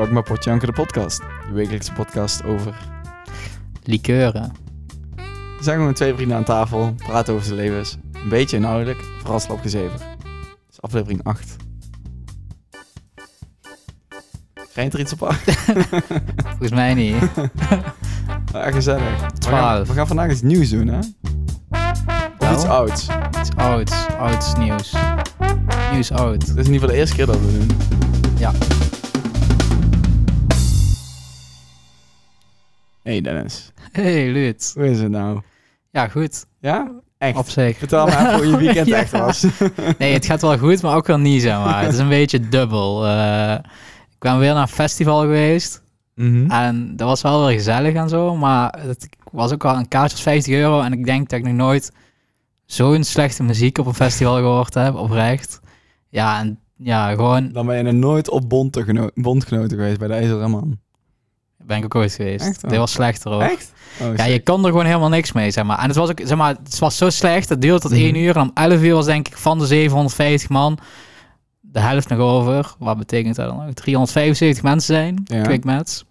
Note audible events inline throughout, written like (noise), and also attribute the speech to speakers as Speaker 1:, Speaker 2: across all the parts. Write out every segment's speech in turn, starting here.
Speaker 1: Welkom bij Potjanker de podcast. Je wekelijkse podcast over...
Speaker 2: Likeuren.
Speaker 1: We zijn gewoon twee vrienden aan tafel, praten over zijn levens. Een beetje inhoudelijk, vooral slapgezever. Dit is aflevering 8. Rijnt er iets op af? (laughs) (laughs)
Speaker 2: Volgens mij niet. (laughs)
Speaker 1: Ah, gezellig. We gaan,
Speaker 2: Twaalf.
Speaker 1: we gaan vandaag iets nieuws doen, hè? Of iets ouds.
Speaker 2: Iets ouds. Ouds nieuws. Nieuws oud.
Speaker 1: Dit is in ieder geval de eerste keer dat we doen. Hey Dennis,
Speaker 2: Hey, Luut.
Speaker 1: hoe is het nou?
Speaker 2: Ja, goed.
Speaker 1: Ja? Echt?
Speaker 2: Op zich.
Speaker 1: Vertel even hoe je weekend
Speaker 2: Ja.
Speaker 1: echt was. (laughs)
Speaker 2: Nee, het gaat wel goed, maar ook wel niet, zeg maar. Het is een (laughs) beetje dubbel. Eh, ik ben weer naar een festival geweest.
Speaker 1: Mhm.
Speaker 2: En dat was wel weer gezellig en zo. Maar het was ook al een kaartje was 50 euro. En ik denk dat ik nog nooit zo'n slechte muziek op een festival gehoord heb, oprecht. Ja, en ja, gewoon
Speaker 1: Dan ben je er nooit op bondgeno- bondgenoten geweest bij de IJzeren Man.
Speaker 2: Ben ik ook ooit geweest.
Speaker 1: Echt?
Speaker 2: Dit was slechter hoor.
Speaker 1: Echt? Oh,
Speaker 2: Ja, je kon er gewoon helemaal niks mee, zeg maar. En het was ook, zeg maar, het was zo slecht. Het duurde tot
Speaker 1: Mhm.
Speaker 2: 1 uur. En om 11 uur was denk ik van de 750 man de helft nog over. Wat betekent dat dan ook? 375 mensen zijn.
Speaker 1: Ja.
Speaker 2: Quick maths.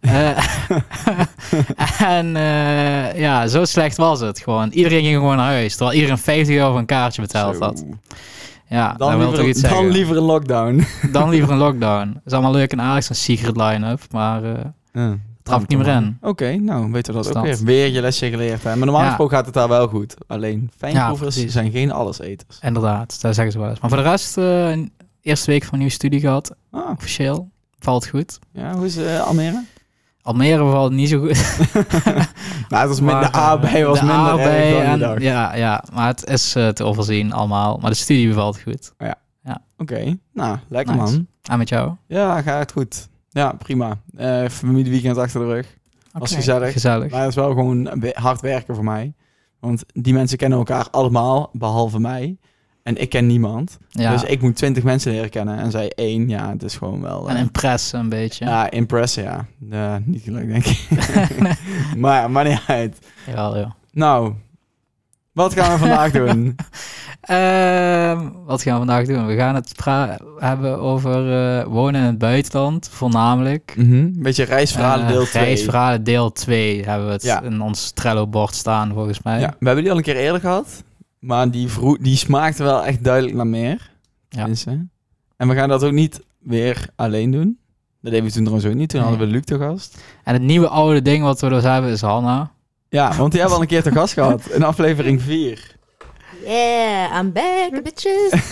Speaker 2: Eh, (laughs) en eh, ja, zo slecht was het gewoon. Iedereen ging gewoon naar huis. Terwijl iedereen 50 euro voor een kaartje betaald
Speaker 1: Zo.
Speaker 2: had. Ja,
Speaker 1: Dan,
Speaker 2: wil
Speaker 1: liever,
Speaker 2: iets
Speaker 1: dan
Speaker 2: zeggen.
Speaker 1: liever een lockdown.
Speaker 2: Dan liever een lockdown. Is allemaal leuk en aardig, zo'n secret line-up. Maar eh
Speaker 1: Ja.
Speaker 2: trap ik niet meer in.
Speaker 1: Oké, nou weten we dat ook
Speaker 2: Stand.
Speaker 1: weer. Weer je lesje geleerd. Hè? Maar normaal
Speaker 2: Ja.
Speaker 1: gesproken gaat het daar wel goed. Alleen fijnproevers
Speaker 2: precies.
Speaker 1: zijn geen alleseters.
Speaker 2: Inderdaad, dat zeggen ze wel eens. Maar voor de rest, eh, een eerste week van een nieuwe studie gehad.
Speaker 1: Ah,
Speaker 2: Officieel. Valt goed.
Speaker 1: ja, hoe is eh, Almere?
Speaker 2: Almere valt niet zo goed. (laughs)
Speaker 1: nou, het was minder, de
Speaker 2: Maar,
Speaker 1: A
Speaker 2: eh,
Speaker 1: bij was
Speaker 2: de
Speaker 1: minder
Speaker 2: A bij en-. Ja, ja, maar het is eh, te overzien allemaal. Maar de studie bevalt goed.
Speaker 1: Oké, nou, lekker
Speaker 2: Nice.
Speaker 1: man.
Speaker 2: En met jou?
Speaker 1: Ja, gaat het goed. Ja, prima. Eh familieweekend achter de rug. Was
Speaker 2: Oké,
Speaker 1: gezellig.
Speaker 2: Gezellig.
Speaker 1: Maar het is wel gewoon hard werken voor mij. Want die mensen kennen elkaar allemaal, behalve mij. En ik ken niemand.
Speaker 2: Ja.
Speaker 1: Dus ik moet twintig mensen leren kennen. En zij één, ja, het is gewoon wel...
Speaker 2: en
Speaker 1: eh,
Speaker 2: impressen een beetje.
Speaker 1: ja, impressen, ja. Niet gelukt, denk ik. (laughs) (laughs) maar, maar niet uit.
Speaker 2: Jawel, joh.
Speaker 1: Nou, wat gaan we vandaag (laughs) doen?
Speaker 2: Ehm, wat gaan we vandaag doen? We gaan het hebben over eh, wonen in het buitenland, voornamelijk.
Speaker 1: Een beetje reisverhalen
Speaker 2: Eh,
Speaker 1: deel 2.
Speaker 2: Reisverhalen deel 2 hebben we het
Speaker 1: Ja.
Speaker 2: in ons Trello-bord staan, volgens mij.
Speaker 1: Ja, we hebben die al een keer eerder gehad. Maar die, vroeg, die smaakte wel echt duidelijk naar meer.
Speaker 2: Ja.
Speaker 1: En we gaan dat ook niet weer alleen doen. Dat deden we toen trouwens ook niet. Toen
Speaker 2: Nee.
Speaker 1: hadden we Luc te gast.
Speaker 2: En het nieuwe oude ding wat we dus hebben is Hanna.
Speaker 1: Ja, want die hebben we al een keer te gast gehad. In aflevering 4.
Speaker 3: Yeah, I'm back, bitches. (laughs)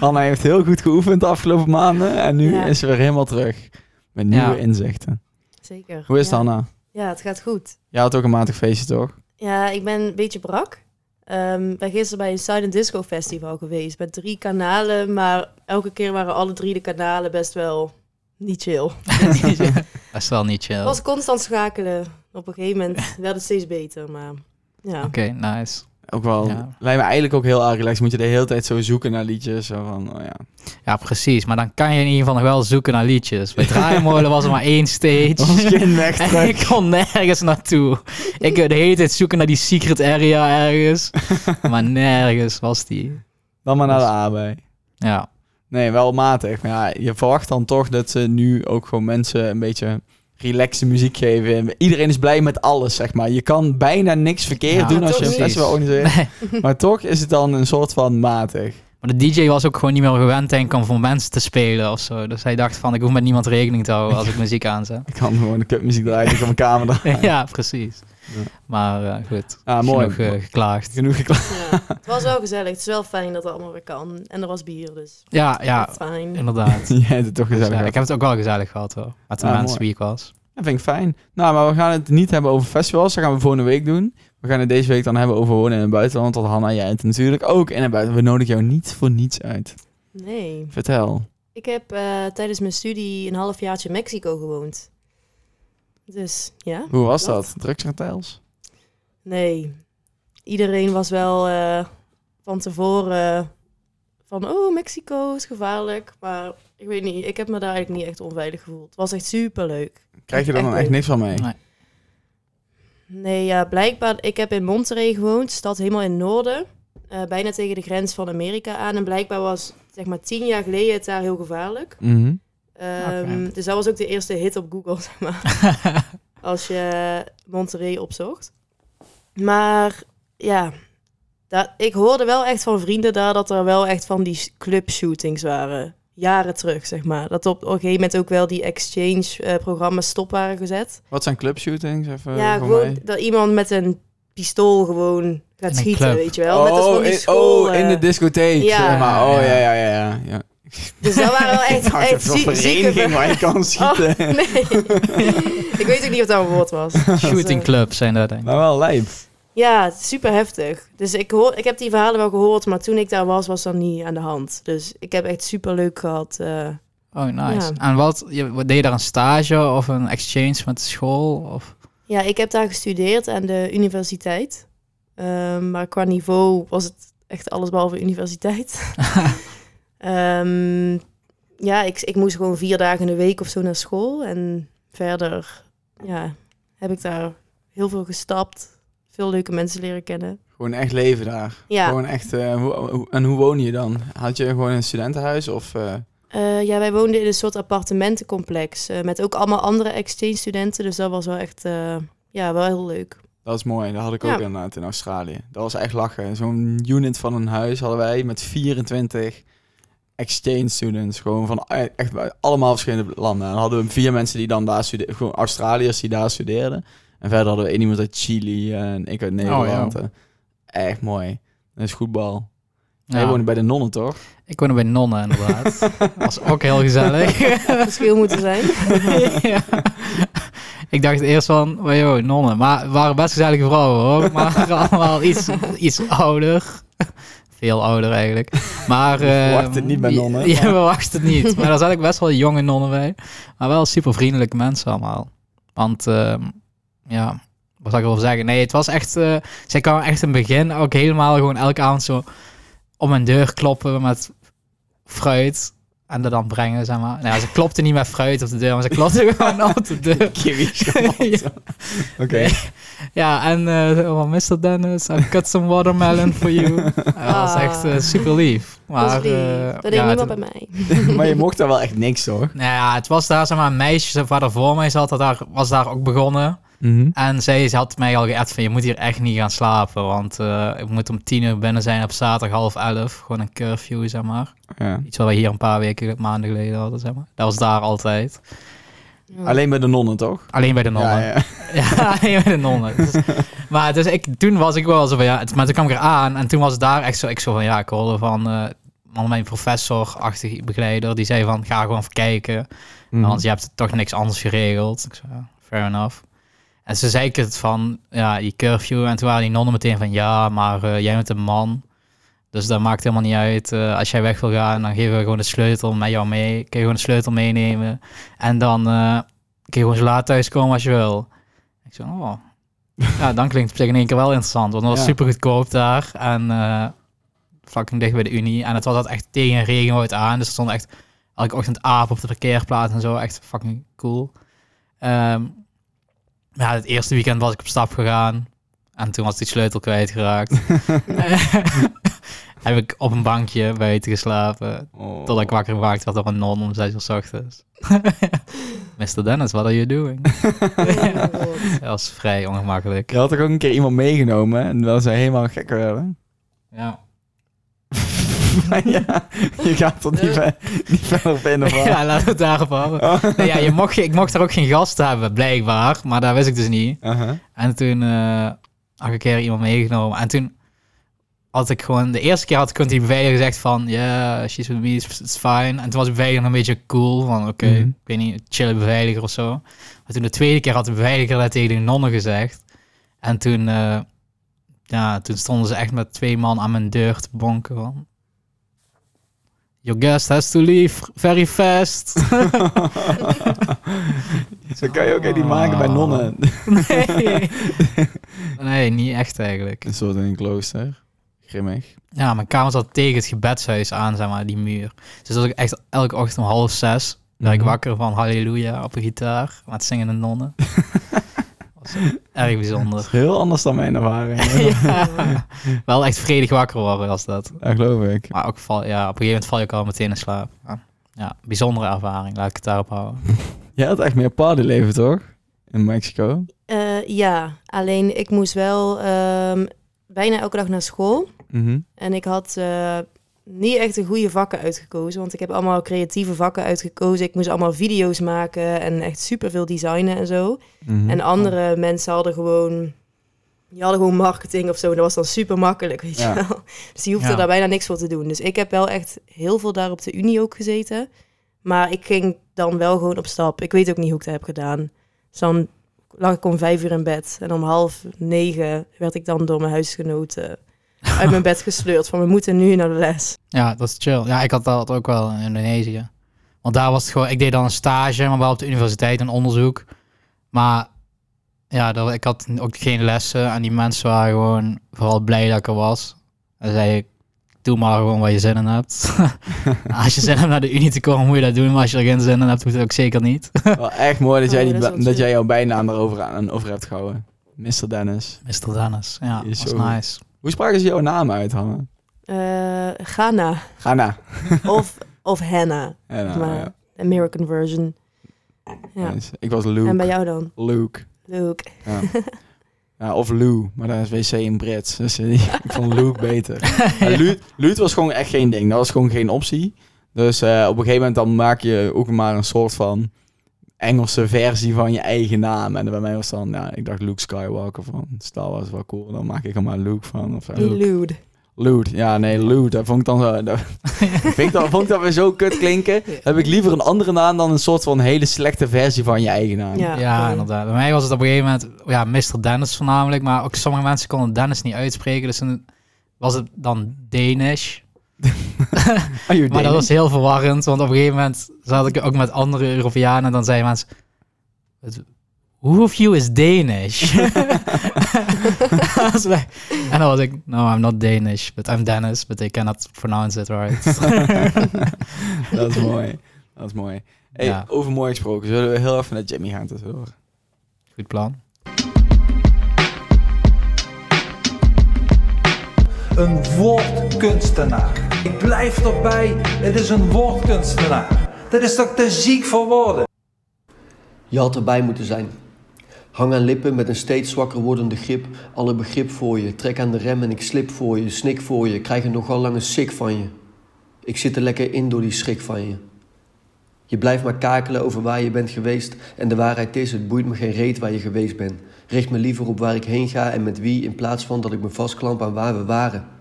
Speaker 1: Anna heeft heel goed geoefend de afgelopen maanden. En nu
Speaker 3: Ja.
Speaker 1: is ze weer helemaal terug. Met nieuwe
Speaker 2: Ja.
Speaker 1: inzichten.
Speaker 3: Zeker.
Speaker 1: Hoe is het,
Speaker 3: ja.
Speaker 1: Anna?
Speaker 3: Ja, het gaat goed.
Speaker 1: Jij had ook een matig feestje, toch?
Speaker 3: Ja, ik ben een beetje brak. Ehm, Ik ben gisteren bij een Silent Disco Festival geweest met drie kanalen, maar elke keer waren alle drie de kanalen best wel niet chill. (laughs)
Speaker 2: Dat is wel niet chill.
Speaker 3: Het was constant schakelen. Op een gegeven moment (laughs) werd het steeds beter, maar ja.
Speaker 2: Oké, nice.
Speaker 1: Ook wel.
Speaker 2: Ja.
Speaker 1: Lijkt me eigenlijk ook heel erg relaxed. Moet je de hele tijd zo zoeken naar liedjes. Zo van, oh ja.
Speaker 2: Ja, precies. Maar dan kan je in ieder geval nog wel zoeken naar liedjes. Bij Draaimolen was er maar één stage. (laughs) (laughs) En ik kon nergens naartoe. Ik de hele tijd zoeken naar die secret area ergens. Maar nergens was die.
Speaker 1: Dan maar naar de A bij.
Speaker 2: Ja,
Speaker 1: Nee, wel matig. Maar ja, je verwacht dan toch dat ze nu ook gewoon mensen een beetje relaxe muziek geven. Iedereen is blij met alles, zeg maar. Je kan bijna niks verkeerd
Speaker 2: Ja,
Speaker 1: doen als je een festival organiseert. (laughs) Maar toch is het dan een soort van matig.
Speaker 2: maar de DJ was ook gewoon niet meer gewend, denk ik, om voor mensen te spelen of zo. Dus hij dacht van, ik hoef met niemand rekening te houden als ik (laughs) muziek aanzet.
Speaker 1: Ik kan gewoon de kutmuziek draaien op mijn kamer draaien. (laughs)
Speaker 2: ja, precies.
Speaker 1: Ja.
Speaker 2: Maar eh, goed,
Speaker 1: Ah, mooi.
Speaker 2: genoeg eh, geklaagd.
Speaker 1: Genoeg geklaagd.
Speaker 3: ja. Het was wel gezellig. Het is wel fijn dat het allemaal weer kan. En er was bier, dus
Speaker 2: Ja, ja,
Speaker 3: fijn.
Speaker 2: inderdaad. (laughs)
Speaker 1: Jij hebt het toch gezellig
Speaker 2: Dus,
Speaker 1: gehad.
Speaker 2: ik heb het ook wel gezellig gehad hoor. Met de
Speaker 1: Ah,
Speaker 2: mensen
Speaker 1: mooi.
Speaker 2: wie ik was.
Speaker 1: Dat vind ik fijn. Nou, maar we gaan het niet hebben over festivals. Dat gaan we volgende week doen. We gaan het deze week dan hebben over wonen in het buitenland. Want Hanna, jij het natuurlijk ook in het buitenland. We nodigen jou niet voor niets uit.
Speaker 3: Nee.
Speaker 1: Vertel.
Speaker 3: Ik heb eh, tijdens mijn studie een halfjaartje in Mexico gewoond. Dus ja.
Speaker 1: Hoe was
Speaker 3: Wat?
Speaker 1: dat? Drugskartels?
Speaker 3: Nee. Iedereen was wel eh, van tevoren van, oh, Mexico is gevaarlijk. Maar ik weet niet, ik heb me daar eigenlijk niet echt onveilig gevoeld. Het was echt super leuk.
Speaker 1: Krijg je er dan
Speaker 3: Echt
Speaker 1: echt niks van mee?
Speaker 2: Nee.
Speaker 3: Nee, ja, blijkbaar. Ik heb in Monterrey gewoond, stad helemaal in het noorden. eh, bijna tegen de grens van Amerika aan. En blijkbaar was, zeg maar, tien jaar geleden het daar heel gevaarlijk.
Speaker 1: Mhm.
Speaker 3: Ehm,
Speaker 2: Oké.
Speaker 3: Dus dat was ook de eerste hit op Google, (laughs) zeg maar. (laughs) als je Monterey opzocht. Maar ja, dat, ik hoorde wel echt van vrienden daar dat er wel echt van die clubshootings waren. Jaren terug, zeg maar. Dat op, een gegeven moment ook wel die exchange-programma's stop waren gezet.
Speaker 1: Wat zijn clubshootings? Even
Speaker 3: ja,
Speaker 1: voor
Speaker 3: gewoon
Speaker 1: mij.
Speaker 3: dat iemand met een pistool gewoon
Speaker 2: In
Speaker 3: gaat schieten,
Speaker 2: club.
Speaker 3: weet je wel. Net als van die
Speaker 1: in,
Speaker 3: school,
Speaker 1: oh, in
Speaker 3: eh,
Speaker 1: de discotheek.
Speaker 3: Ja.
Speaker 1: zeg maar. Oh,
Speaker 2: ja,
Speaker 1: ja, ja. ja, ja.
Speaker 3: Dus dat waren wel (laughs) echt, echt zie-
Speaker 1: vereniging waar je kan schieten.
Speaker 3: Oh, nee. (laughs) ik weet ook niet of dat een woord was. (laughs)
Speaker 2: Shooting
Speaker 3: Dus, eh,
Speaker 2: clubs zijn dat denk ik.
Speaker 1: Maar wel lijp.
Speaker 3: Ja, super heftig. Dus ik, hoor, ik heb die verhalen wel gehoord, maar toen ik daar was, was dat niet aan de hand. Dus ik heb echt super leuk gehad. eh.
Speaker 2: Oh, nice.
Speaker 3: Ja.
Speaker 2: En wat, je, wat, deed je daar een stage of een exchange met de school? Of?
Speaker 3: Ja, ik heb daar gestudeerd aan de universiteit. Ehm, maar qua niveau was het echt alles behalve universiteit. Ehm, ja, ik, ik moest gewoon vier dagen in de week of zo naar school. En verder ja, heb ik daar heel veel gestapt. Veel leuke mensen leren kennen.
Speaker 1: Gewoon echt leven daar.
Speaker 3: Ja,
Speaker 1: Gewoon echt, eh, hoe, hoe- en hoe woon je dan? Had je gewoon een studentenhuis of... eh,
Speaker 3: Eh, ja wij woonden in een soort appartementencomplex. met ook allemaal andere exchange-studenten. Dus dat was wel echt ja, wel heel leuk.
Speaker 1: Dat is mooi, dat had ik ook inderdaad in Australië. Dat was echt lachen. Zo'n unit van een huis hadden wij met 24 exchange students. Gewoon van e- echt bij allemaal verschillende landen. En dan hadden we vier mensen die dan daar studeerden. Gewoon Australiërs die daar studeerden. En verder hadden we één iemand uit Chili en ik uit Nederland.
Speaker 2: ja.
Speaker 1: En Echt mooi. Dat is voetbal.
Speaker 2: Ja.
Speaker 1: Jij woonde bij de nonnen, toch?
Speaker 2: Ik woonde bij nonnen inderdaad. (laughs) Dat was ook heel gezellig. (laughs)
Speaker 3: Verschil moeten zijn. (laughs)
Speaker 2: ja. Ik dacht eerst van, oh, joh, nonnen. Maar waren best gezellige vrouwen hoor. Maar allemaal iets, iets ouder. Veel ouder eigenlijk. Maar, (laughs)
Speaker 1: Je
Speaker 2: eh,
Speaker 1: verwacht het niet bij nonnen. (laughs)
Speaker 2: Ja, we wachten het niet. Maar daar zat ik best wel jonge nonnen bij. Maar wel super vriendelijke mensen allemaal. Want, ehm, ja, wat zou ik erover zeggen? Nee, het was echt... eh, zij kwamen echt in het begin ook helemaal gewoon elke avond zo om mijn deur kloppen met fruit. En dat dan brengen, zeg maar. Nou, ja, ze klopte niet met fruit op de deur, maar ze klopte (laughs) gewoon op de deur. (laughs) (laughs) Ja.
Speaker 1: Oké.
Speaker 2: Ja, en eh oh, Mr. Dennis, I cut some watermelon for you. Dat was
Speaker 3: Ah.
Speaker 2: echt eh, super lief. Maar,
Speaker 3: dat is lief.
Speaker 2: eh,
Speaker 3: dat deed
Speaker 2: ja,
Speaker 3: niemand bij mij.
Speaker 1: maar je mocht daar wel echt niks, toch?
Speaker 2: Nou ja, het was daar zeg maar een meisje waar er voor mij zat, dat daar, was daar ook begonnen. En zij ze had mij al geappt van, je moet hier echt niet gaan slapen, want eh ik moet om tien uur binnen zijn op zaterdag half elf. Gewoon een curfew, zeg maar.
Speaker 1: Ja.
Speaker 2: Iets wat we hier een paar weken, maanden geleden hadden, zeg maar. Dat was daar altijd.
Speaker 1: Alleen bij de nonnen, toch?
Speaker 2: Alleen bij de nonnen.
Speaker 1: Ja, ja. (laughs)
Speaker 2: Ja, alleen bij de nonnen. Dus- maar dus ik, toen was ik wel zo van, ja, het- maar toen kwam ik eraan en toen was het daar echt zo, ik zo van, ja, ik hoorde van, eh, van mijn professor-achtige begeleider, die zei van, ga gewoon even kijken.
Speaker 1: Mhm.
Speaker 2: Want je hebt toch niks anders geregeld. Ik zei, fair enough. En ze zei ik het van, ja, die curfew. En toen waren die nonnen meteen van, ja, maar eh, jij bent een man. Dus dat maakt helemaal niet uit. Eh, als jij weg wil gaan, dan geven we gewoon de sleutel met jou mee. Kun je gewoon de sleutel meenemen. En dan eh, kun je gewoon zo laat thuiskomen als je wil. Ik zei, oh. (laughs) Ja, dan klinkt het op zich in één keer wel interessant. Want het was
Speaker 1: Ja.
Speaker 2: super goedkoop daar. En fucking dicht bij de Unie. En het was dat echt tegen een regenwoud aan. Dus er stond echt elke ochtend aap op de parkeerplaats en zo. Echt fucking cool. Ehm, ja, het eerste weekend was ik op stap gegaan. En toen was die sleutel kwijtgeraakt. (laughs) Heb ik op een bankje buiten geslapen.
Speaker 1: Oh.
Speaker 2: Totdat ik wakker gemaakt werd door een non om zes uur 's ochtends. (laughs) Mr. Dennis, what are you doing? (laughs) Dat was vrij ongemakkelijk.
Speaker 1: Je had toch ook een keer iemand meegenomen en wel ze helemaal gek werden.
Speaker 2: Ja.
Speaker 1: Maar ja, je gaat er niet, ver, niet verder op in (laughs)
Speaker 2: ja, laten we het daarop houden.
Speaker 1: Oh.
Speaker 2: Nee, ja, je mocht, ik mocht er ook geen gasten hebben, blijkbaar. Maar dat wist ik dus niet. En toen eh had ik een keer iemand meegenomen. En toen had ik gewoon... De eerste keer had ik gewoon die beveiliger gezegd van... Ja, yeah, she's with me, it's, fine. En toen was de beveiliger nog een beetje cool. Van oké,
Speaker 1: Mhm.
Speaker 2: ik weet niet, chille beveiliger of zo. Maar toen de tweede keer had de beveiliger dat tegen de nonnen gezegd. En toen... eh, ja, toen stonden ze echt met twee man aan mijn deur te bonken van... Your guest has to leave very fast. (laughs)
Speaker 1: Zo kan je ook niet maken bij nonnen. (laughs)
Speaker 2: nee. nee, niet echt eigenlijk.
Speaker 1: Een soort in een klooster. Grimmig.
Speaker 2: Ja, mijn kamer zat tegen het gebedshuis aan, zeg maar, die muur. Dus dat ik echt elke ochtend om half zes werd ik
Speaker 1: Mhm.
Speaker 2: wakker van halleluja op een gitaar met zingende nonnen. (laughs) (laughs) erg bijzonder.
Speaker 1: Dat is heel anders dan mijn ervaring. (laughs)
Speaker 2: ja, wel echt vredig wakker worden was dat.
Speaker 1: Dat geloof ik.
Speaker 2: Maar ook val, ja, op een gegeven moment val je ook al meteen in slaap. Ja, ja, bijzondere ervaring. Laat ik het daarop houden. (laughs)
Speaker 1: Jij had echt meer partyleven, toch? In Mexico.
Speaker 3: Eh, ja, alleen ik moest wel ehm, bijna elke dag naar school.
Speaker 1: Mhm.
Speaker 3: En ik had eh, niet echt de goede vakken uitgekozen. Want ik heb allemaal creatieve vakken uitgekozen. Ik moest allemaal video's maken en echt superveel designen en zo.
Speaker 1: Mhm.
Speaker 3: En andere mensen hadden gewoon... Die hadden gewoon marketing of zo. En dat was dan super makkelijk, weet
Speaker 1: Ja.
Speaker 3: je wel. (laughs) Dus die hoefde
Speaker 2: Ja.
Speaker 3: daar bijna niks voor te doen. Dus ik heb wel echt heel veel daar op de Unie ook gezeten. Maar ik ging dan wel gewoon op stap. Ik weet ook niet hoe ik dat heb gedaan. Dus dan lag ik om vijf uur in bed. En om half negen werd ik dan door mijn huisgenoten uit mijn bed gesleurd. Van we moeten nu naar de les.
Speaker 2: Ja, dat is chill. Ja, ik had dat ook wel in Indonesië. Want daar was het gewoon... Ik deed dan een stage, maar wel op de universiteit, een onderzoek. Maar ja, dat, ik had ook geen lessen. En die mensen waren gewoon vooral blij dat ik er was. En zei ik, doe maar gewoon waar je zin in hebt. (laughs) als je zin hebt naar de Unie te komen, moet je dat doen. Maar als je er geen zin in hebt, moet het ook zeker niet. (laughs)
Speaker 1: Wel echt mooi dat jij,
Speaker 3: Oh, dat is
Speaker 1: jij jouw bijnaam erover aan, over hebt gehouden. Mr. Dennis.
Speaker 2: Mr. Dennis. Ja,
Speaker 1: is
Speaker 2: dat
Speaker 1: goed.
Speaker 2: nice.
Speaker 1: Hoe spraken ze jouw naam uit, Hanne?
Speaker 3: Eh Ghana
Speaker 1: Ga na. (laughs)
Speaker 3: of, of Hannah.
Speaker 1: Nou,
Speaker 3: maar
Speaker 1: ja.
Speaker 3: American version. Ja.
Speaker 1: Ik was Luke.
Speaker 3: En bij jou dan?
Speaker 1: Luke.
Speaker 3: Luke.
Speaker 1: Ja. (laughs) ja, of Lou, maar dat is wc in Brits. Dus eh, (laughs) ik vond Luke beter. Luut, Luut was gewoon echt geen ding. Dat was gewoon geen optie. Dus eh, op een gegeven moment dan maak je ook maar een soort van Engelse versie van je eigen naam. En bij mij was dan, ja, ik dacht Luke Skywalker van Star Wars wel cool. Dan maak ik er maar Luke van. Of zo.
Speaker 3: Lude.
Speaker 1: Lude, ja nee, Lude. Dat vond ik dan zo. Dat, (laughs) vind ik dat, vond ik dat weer zo kut klinken. Heb ik liever een andere naam dan een soort van hele slechte versie van je eigen naam.
Speaker 3: Ja,
Speaker 2: Ja, inderdaad. Bij mij was het op een gegeven moment, ja, Mr. Dennis voornamelijk, maar ook sommige mensen konden Dennis niet uitspreken, dus dan was het dan Danish. Maar dat was heel verwarrend, want op een gegeven moment zat ik ook met andere Europeanen en dan zeiden mensen, "Het- who of you is Danish? (laughs) En dan was ik, no, I'm not Danish, but I'm Dennis, but they cannot pronounce it right. (laughs)
Speaker 1: dat is mooi. Dat is mooi. Hey,
Speaker 2: Ja.
Speaker 1: Over mooi gesproken. Zullen we heel even naar Jimmy gaan tussendoor?
Speaker 2: Goed plan.
Speaker 4: Een woordkunstenaar. Ik blijf erbij, het is een woordkunstenaar. Dat is toch te ziek voor woorden?
Speaker 5: Je had erbij moeten zijn. Hang aan lippen met een steeds zwakker wordende grip. Alle begrip voor je. Trek aan de rem en ik slip voor je. Snik voor je. Krijg er nogal lange sik van je. Ik zit er lekker in door die schrik van je. Je blijft maar kakelen over waar je bent geweest. En de waarheid is, het boeit me geen reet waar je geweest bent. Richt me liever op waar ik heen ga en met wie. In plaats van dat ik me vastklamp aan waar we waren.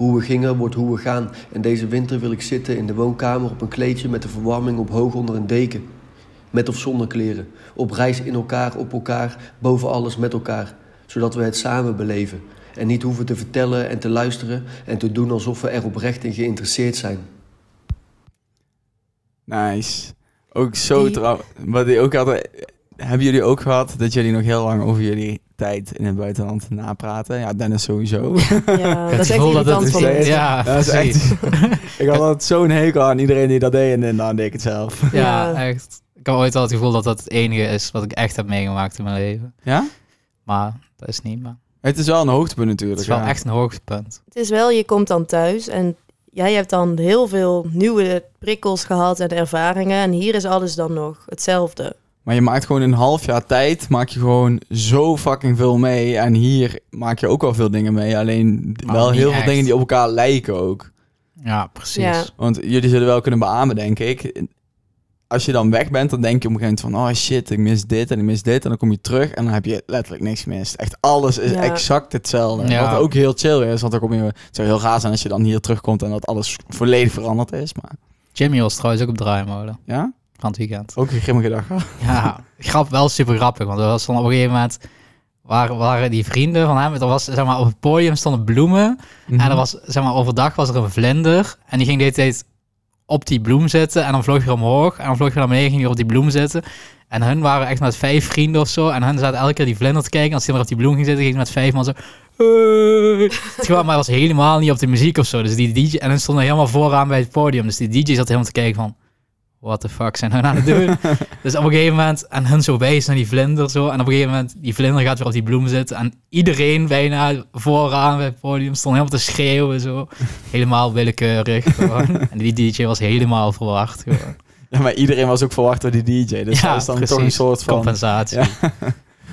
Speaker 5: Hoe we gingen wordt hoe we gaan. En deze winter wil ik zitten in de woonkamer op een kleedje met de verwarming op hoog onder een deken. Met of zonder kleren. Op reis in elkaar, op elkaar, boven alles met elkaar. Zodat we het samen beleven. En niet hoeven te vertellen en te luisteren en te doen alsof we er oprecht in geïnteresseerd zijn.
Speaker 1: Nice. Ook zo trouw. Wat die ook hadden. Hebben jullie ook gehad dat jullie nog heel lang over jullie tijd in het buitenland napraten? Ja, Dennis sowieso.
Speaker 3: Ja, (laughs) dat is echt
Speaker 2: het
Speaker 3: irritant
Speaker 2: is-
Speaker 3: van mensen.
Speaker 2: Ja,
Speaker 1: dat is echt. (laughs) ik had altijd zo'n hekel aan iedereen die dat deed en dan deed ik het zelf.
Speaker 2: Ja,
Speaker 3: Ja.
Speaker 2: echt. Ik heb ooit al het gevoel dat dat het enige is wat ik echt heb meegemaakt in mijn leven.
Speaker 1: Ja?
Speaker 2: Maar dat is niet, maar
Speaker 1: Het is wel een hoogtepunt
Speaker 2: het
Speaker 1: natuurlijk.
Speaker 2: is wel
Speaker 1: ja.
Speaker 2: echt een hoogtepunt.
Speaker 3: Het is wel, je komt dan thuis en jij hebt dan heel veel nieuwe prikkels gehad en ervaringen. En hier is alles dan nog hetzelfde.
Speaker 1: Maar je maakt gewoon in een half jaar tijd, maak je gewoon zo fucking veel mee. En hier maak je ook wel veel dingen mee. Alleen
Speaker 2: Maar
Speaker 1: wel heel veel dingen die op elkaar lijken ook.
Speaker 2: Ja, precies.
Speaker 3: Ja.
Speaker 1: Want jullie zullen wel kunnen beamen, denk ik. Als je dan weg bent, dan denk je op een gegeven moment van... Oh shit, ik mis dit en ik mis dit. En dan kom je terug en dan heb je letterlijk niks gemist. Echt alles is
Speaker 3: Ja.
Speaker 1: exact hetzelfde.
Speaker 2: Ja.
Speaker 1: Wat ook heel chill is. Want dan kom je... Het zou heel raar zijn als je dan hier terugkomt en dat alles volledig veranderd is. Maar
Speaker 2: Jimmy was trouwens ook op draaimolen
Speaker 1: ja,
Speaker 2: van het weekend.
Speaker 1: ook een grimmige dag.
Speaker 2: Ja, grap, wel super grappig. Want er was dan op een gegeven moment... Waren, waren die vrienden van hem... Er was, zeg maar, op het podium stonden bloemen.
Speaker 1: Mhm.
Speaker 2: En er was, zeg maar, overdag was er een vlinder. En die ging de hele tijd op die bloem zitten. En dan vloog hij omhoog. En dan vloog hij naar beneden, ging hij op die bloem zitten. En hun waren echt met vijf vrienden of zo. En hun zaten elke keer die vlinder te kijken. Als hij maar op die bloem ging zitten, ging hij met vijf man zo... Het maar hij was helemaal niet op de muziek of zo. Dus die DJ... En hun stonden helemaal vooraan bij het podium. Dus die DJ zat helemaal te kijken van... what the fuck zijn hun aan het doen? (laughs) dus op een gegeven moment, en hun zo wijs naar die vlinder zo, en op een gegeven moment, die vlinder gaat weer op die bloem zitten, en iedereen bijna vooraan bij het podium stond helemaal te schreeuwen zo, (laughs) helemaal willekeurig gewoon. (laughs) En die DJ was helemaal verwacht gewoon.
Speaker 1: Ja, maar iedereen was ook verwacht door die DJ. Dus dat is dan toch een soort van...
Speaker 2: compensatie.
Speaker 1: Ja.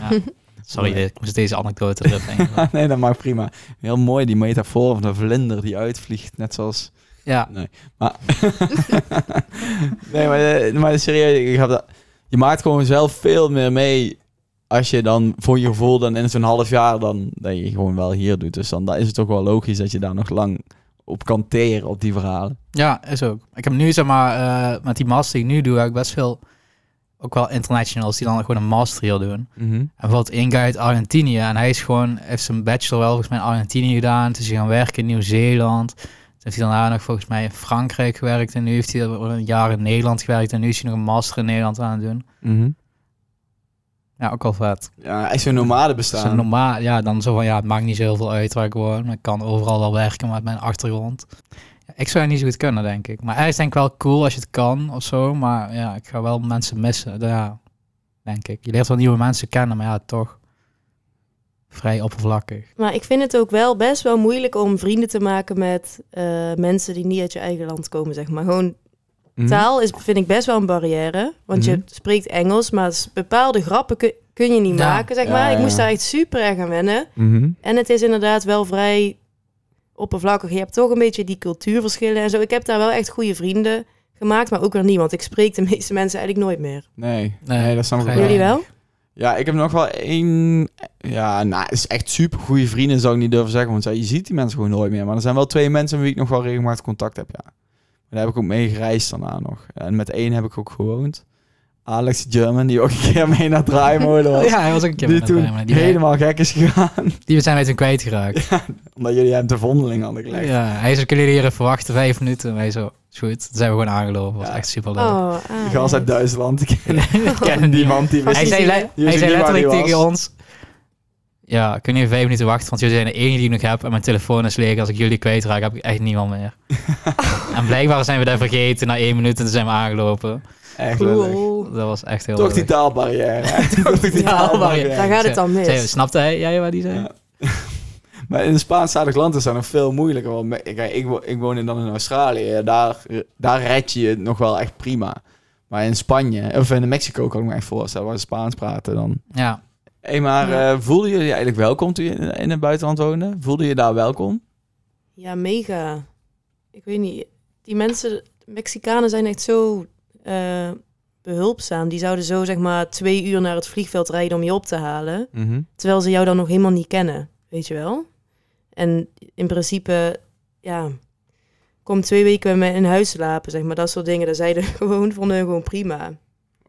Speaker 2: Ja. Sorry,
Speaker 1: Nee.
Speaker 2: ik moest deze anekdote er even in.
Speaker 1: nee, dat mag prima. Heel mooi, die metafoor van de vlinder die uitvliegt. Net zoals...
Speaker 2: Ja,
Speaker 1: Maar... (laughs) nee, maar, eh, maar serieus, ik heb dat... je maakt gewoon zelf veel meer mee... als je dan voor je gevoel dan in zo'n half jaar... dan dat je gewoon wel hier doet. Dus dan, dan is het toch wel logisch dat je daar nog lang op kan teren op die verhalen.
Speaker 2: Ja, is ook. Ik heb nu zeg maar eh, met die master die ik nu doe, heb ik best veel ook wel internationals die dan gewoon een master hier doen. En bijvoorbeeld één guy uit Argentinië en hij is gewoon heeft zijn bachelor wel volgens mij in Argentinië gedaan. Is hij gaan werken in Nieuw-Zeeland. Heeft hij daarna nog volgens mij in Frankrijk gewerkt en nu heeft hij een jaar in Nederland gewerkt en nu is hij nog een master in Nederland aan het doen.
Speaker 1: Mhm.
Speaker 2: Ja, ook al vet.
Speaker 1: Ja, echt zo'n nomade
Speaker 2: Zo
Speaker 1: bestaan.
Speaker 2: normaal, ja, dan zo van ja, het maakt niet zo heel veel uit waar ik woon. maar Ik kan overal wel werken met mijn achtergrond. Ja, ik zou het niet zo goed kunnen, denk ik. Maar er is denk ik wel cool als je het kan of zo. Maar ja, ik ga wel mensen missen. Ja, denk ik. Je leert wel nieuwe mensen kennen, maar ja, toch vrij oppervlakkig.
Speaker 3: Maar ik vind het ook wel best wel moeilijk om vrienden te maken met eh, mensen die niet uit je eigen land komen, zeg maar. Gewoon
Speaker 1: Mhm.
Speaker 3: taal is, vind ik best wel een barrière. Want
Speaker 1: Mhm.
Speaker 3: je spreekt Engels, maar bepaalde grappen kun, kun je niet
Speaker 2: Ja.
Speaker 3: maken, zeg
Speaker 1: Ja,
Speaker 3: maar. Ik moest daar echt super erg aan wennen.
Speaker 1: Mhm.
Speaker 3: En het is inderdaad wel vrij oppervlakkig. Je hebt toch een beetje die cultuurverschillen en zo. Ik heb daar wel echt goede vrienden gemaakt, maar ook weer niet. Want ik spreek de meeste mensen eigenlijk nooit meer.
Speaker 1: Nee,
Speaker 2: Nee,
Speaker 1: dat snap ik wel.
Speaker 3: Jullie wel?
Speaker 1: Ja, ik heb nog wel één... Ja, nou, het is echt super goede vrienden, zou ik niet durven zeggen. Want je ziet die mensen gewoon nooit meer. Maar er zijn wel twee mensen met wie ik nog wel regelmatig contact heb, ja. Daar heb ik ook mee gereisd daarna nog. En met één heb ik ook gewoond. Alex German, die ook een keer (laughs) mee naar Draaimolen was.
Speaker 2: Ja, hij was ook een keer
Speaker 1: die
Speaker 2: een
Speaker 1: toen
Speaker 2: draaimolen. die,
Speaker 1: helemaal gek is gegaan.
Speaker 2: die zijn wij toen kwijtgeraakt. (laughs)
Speaker 1: Omdat jullie hem te vondeling hadden gelegd.
Speaker 2: Ja, hij zei, kunnen jullie hier even wachten, vijf minuten? En wij zo, is goed. Toen zijn we gewoon aangelopen. was
Speaker 1: Ja.
Speaker 2: echt super leuk.
Speaker 3: Oh,
Speaker 1: Die gast uit Duitsland. (laughs) Ik ken, ik ken niemand die wist
Speaker 2: Hij zei,
Speaker 3: Die
Speaker 2: le-
Speaker 3: zie
Speaker 1: je
Speaker 2: hij zei letterlijk tegen
Speaker 1: was.
Speaker 2: ons... Ja, kunnen jullie vijf minuten wachten? Want jullie zijn de enige die ik nog heb. En mijn telefoon is leeg. Als ik jullie kwijtraak, heb ik echt niemand meer. en blijkbaar zijn we dat vergeten. Na één minuut en toen zijn we aangelopen.
Speaker 1: Echt.
Speaker 3: Cool.
Speaker 2: Dat was echt heel
Speaker 1: Toch die taalbarrière. (laughs) Toch die
Speaker 2: Taalbarrière.
Speaker 3: Daar gaat het dan mis.
Speaker 2: Zei, snapte hij jij wat die zei?
Speaker 1: Ja. (laughs) Maar in een Spaanstalig land is dat nog veel moeilijker. Want ik, ik woon dan in Australië. Daar, daar red je het nog wel echt prima. Maar in Spanje, of in Mexico kan ik me echt voorstellen, waar ze Spaans praten dan.
Speaker 2: Ja.
Speaker 1: Hé, maar
Speaker 3: Ja.
Speaker 1: eh, voelde je je eigenlijk welkom toen je in, in het buitenland woonde? Voelde je daar welkom?
Speaker 3: Ja, mega. Ik weet niet. Die mensen, Mexicanen zijn echt zo eh, behulpzaam. Die zouden zo zeg maar twee uur naar het vliegveld rijden om je op te halen. Terwijl ze jou dan nog helemaal niet kennen. Weet je wel? En in principe, ja, kom twee weken bij mij in huis slapen, zeg maar. Dat soort dingen. Dat zeiden (laughs) gewoon, vonden hun gewoon prima.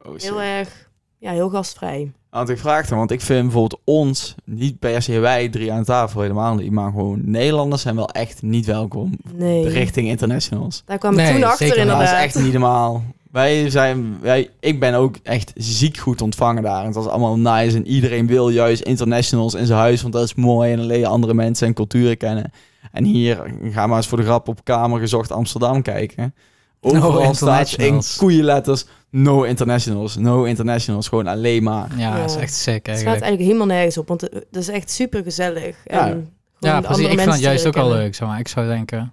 Speaker 1: Oh.
Speaker 3: Heel erg, ja, heel gastvrij.
Speaker 1: Want ik vraag dan, want ik vind bijvoorbeeld ons, niet per se wij drie aan tafel helemaal niet, maar gewoon Nederlanders zijn wel echt niet welkom
Speaker 3: Nee,
Speaker 1: richting internationals.
Speaker 3: daar kwam ik
Speaker 2: Nee,
Speaker 3: toen achter
Speaker 2: zeker.
Speaker 1: Dat is echt niet normaal. Wij zijn, wij, ik ben ook echt ziek goed ontvangen daar. En het was allemaal nice. En iedereen wil juist internationals in zijn huis, want dat is mooi. En dan leer je andere mensen en culturen kennen. En hier, ga maar eens voor de grap op Kamer gezocht Amsterdam kijken. Overal staat in koeienletters, no internationals, no internationals. Gewoon alleen maar.
Speaker 2: Ja,
Speaker 3: Ja.
Speaker 2: dat is echt sick
Speaker 3: Het gaat
Speaker 2: eigenlijk.
Speaker 3: eigenlijk helemaal nergens op, want het is echt super gezellig.
Speaker 1: Ja.
Speaker 3: En
Speaker 2: Ja, precies. Ik vind het
Speaker 3: mensen
Speaker 2: juist ook
Speaker 3: kennen.
Speaker 2: leuk. Zeg maar. Ik zou denken,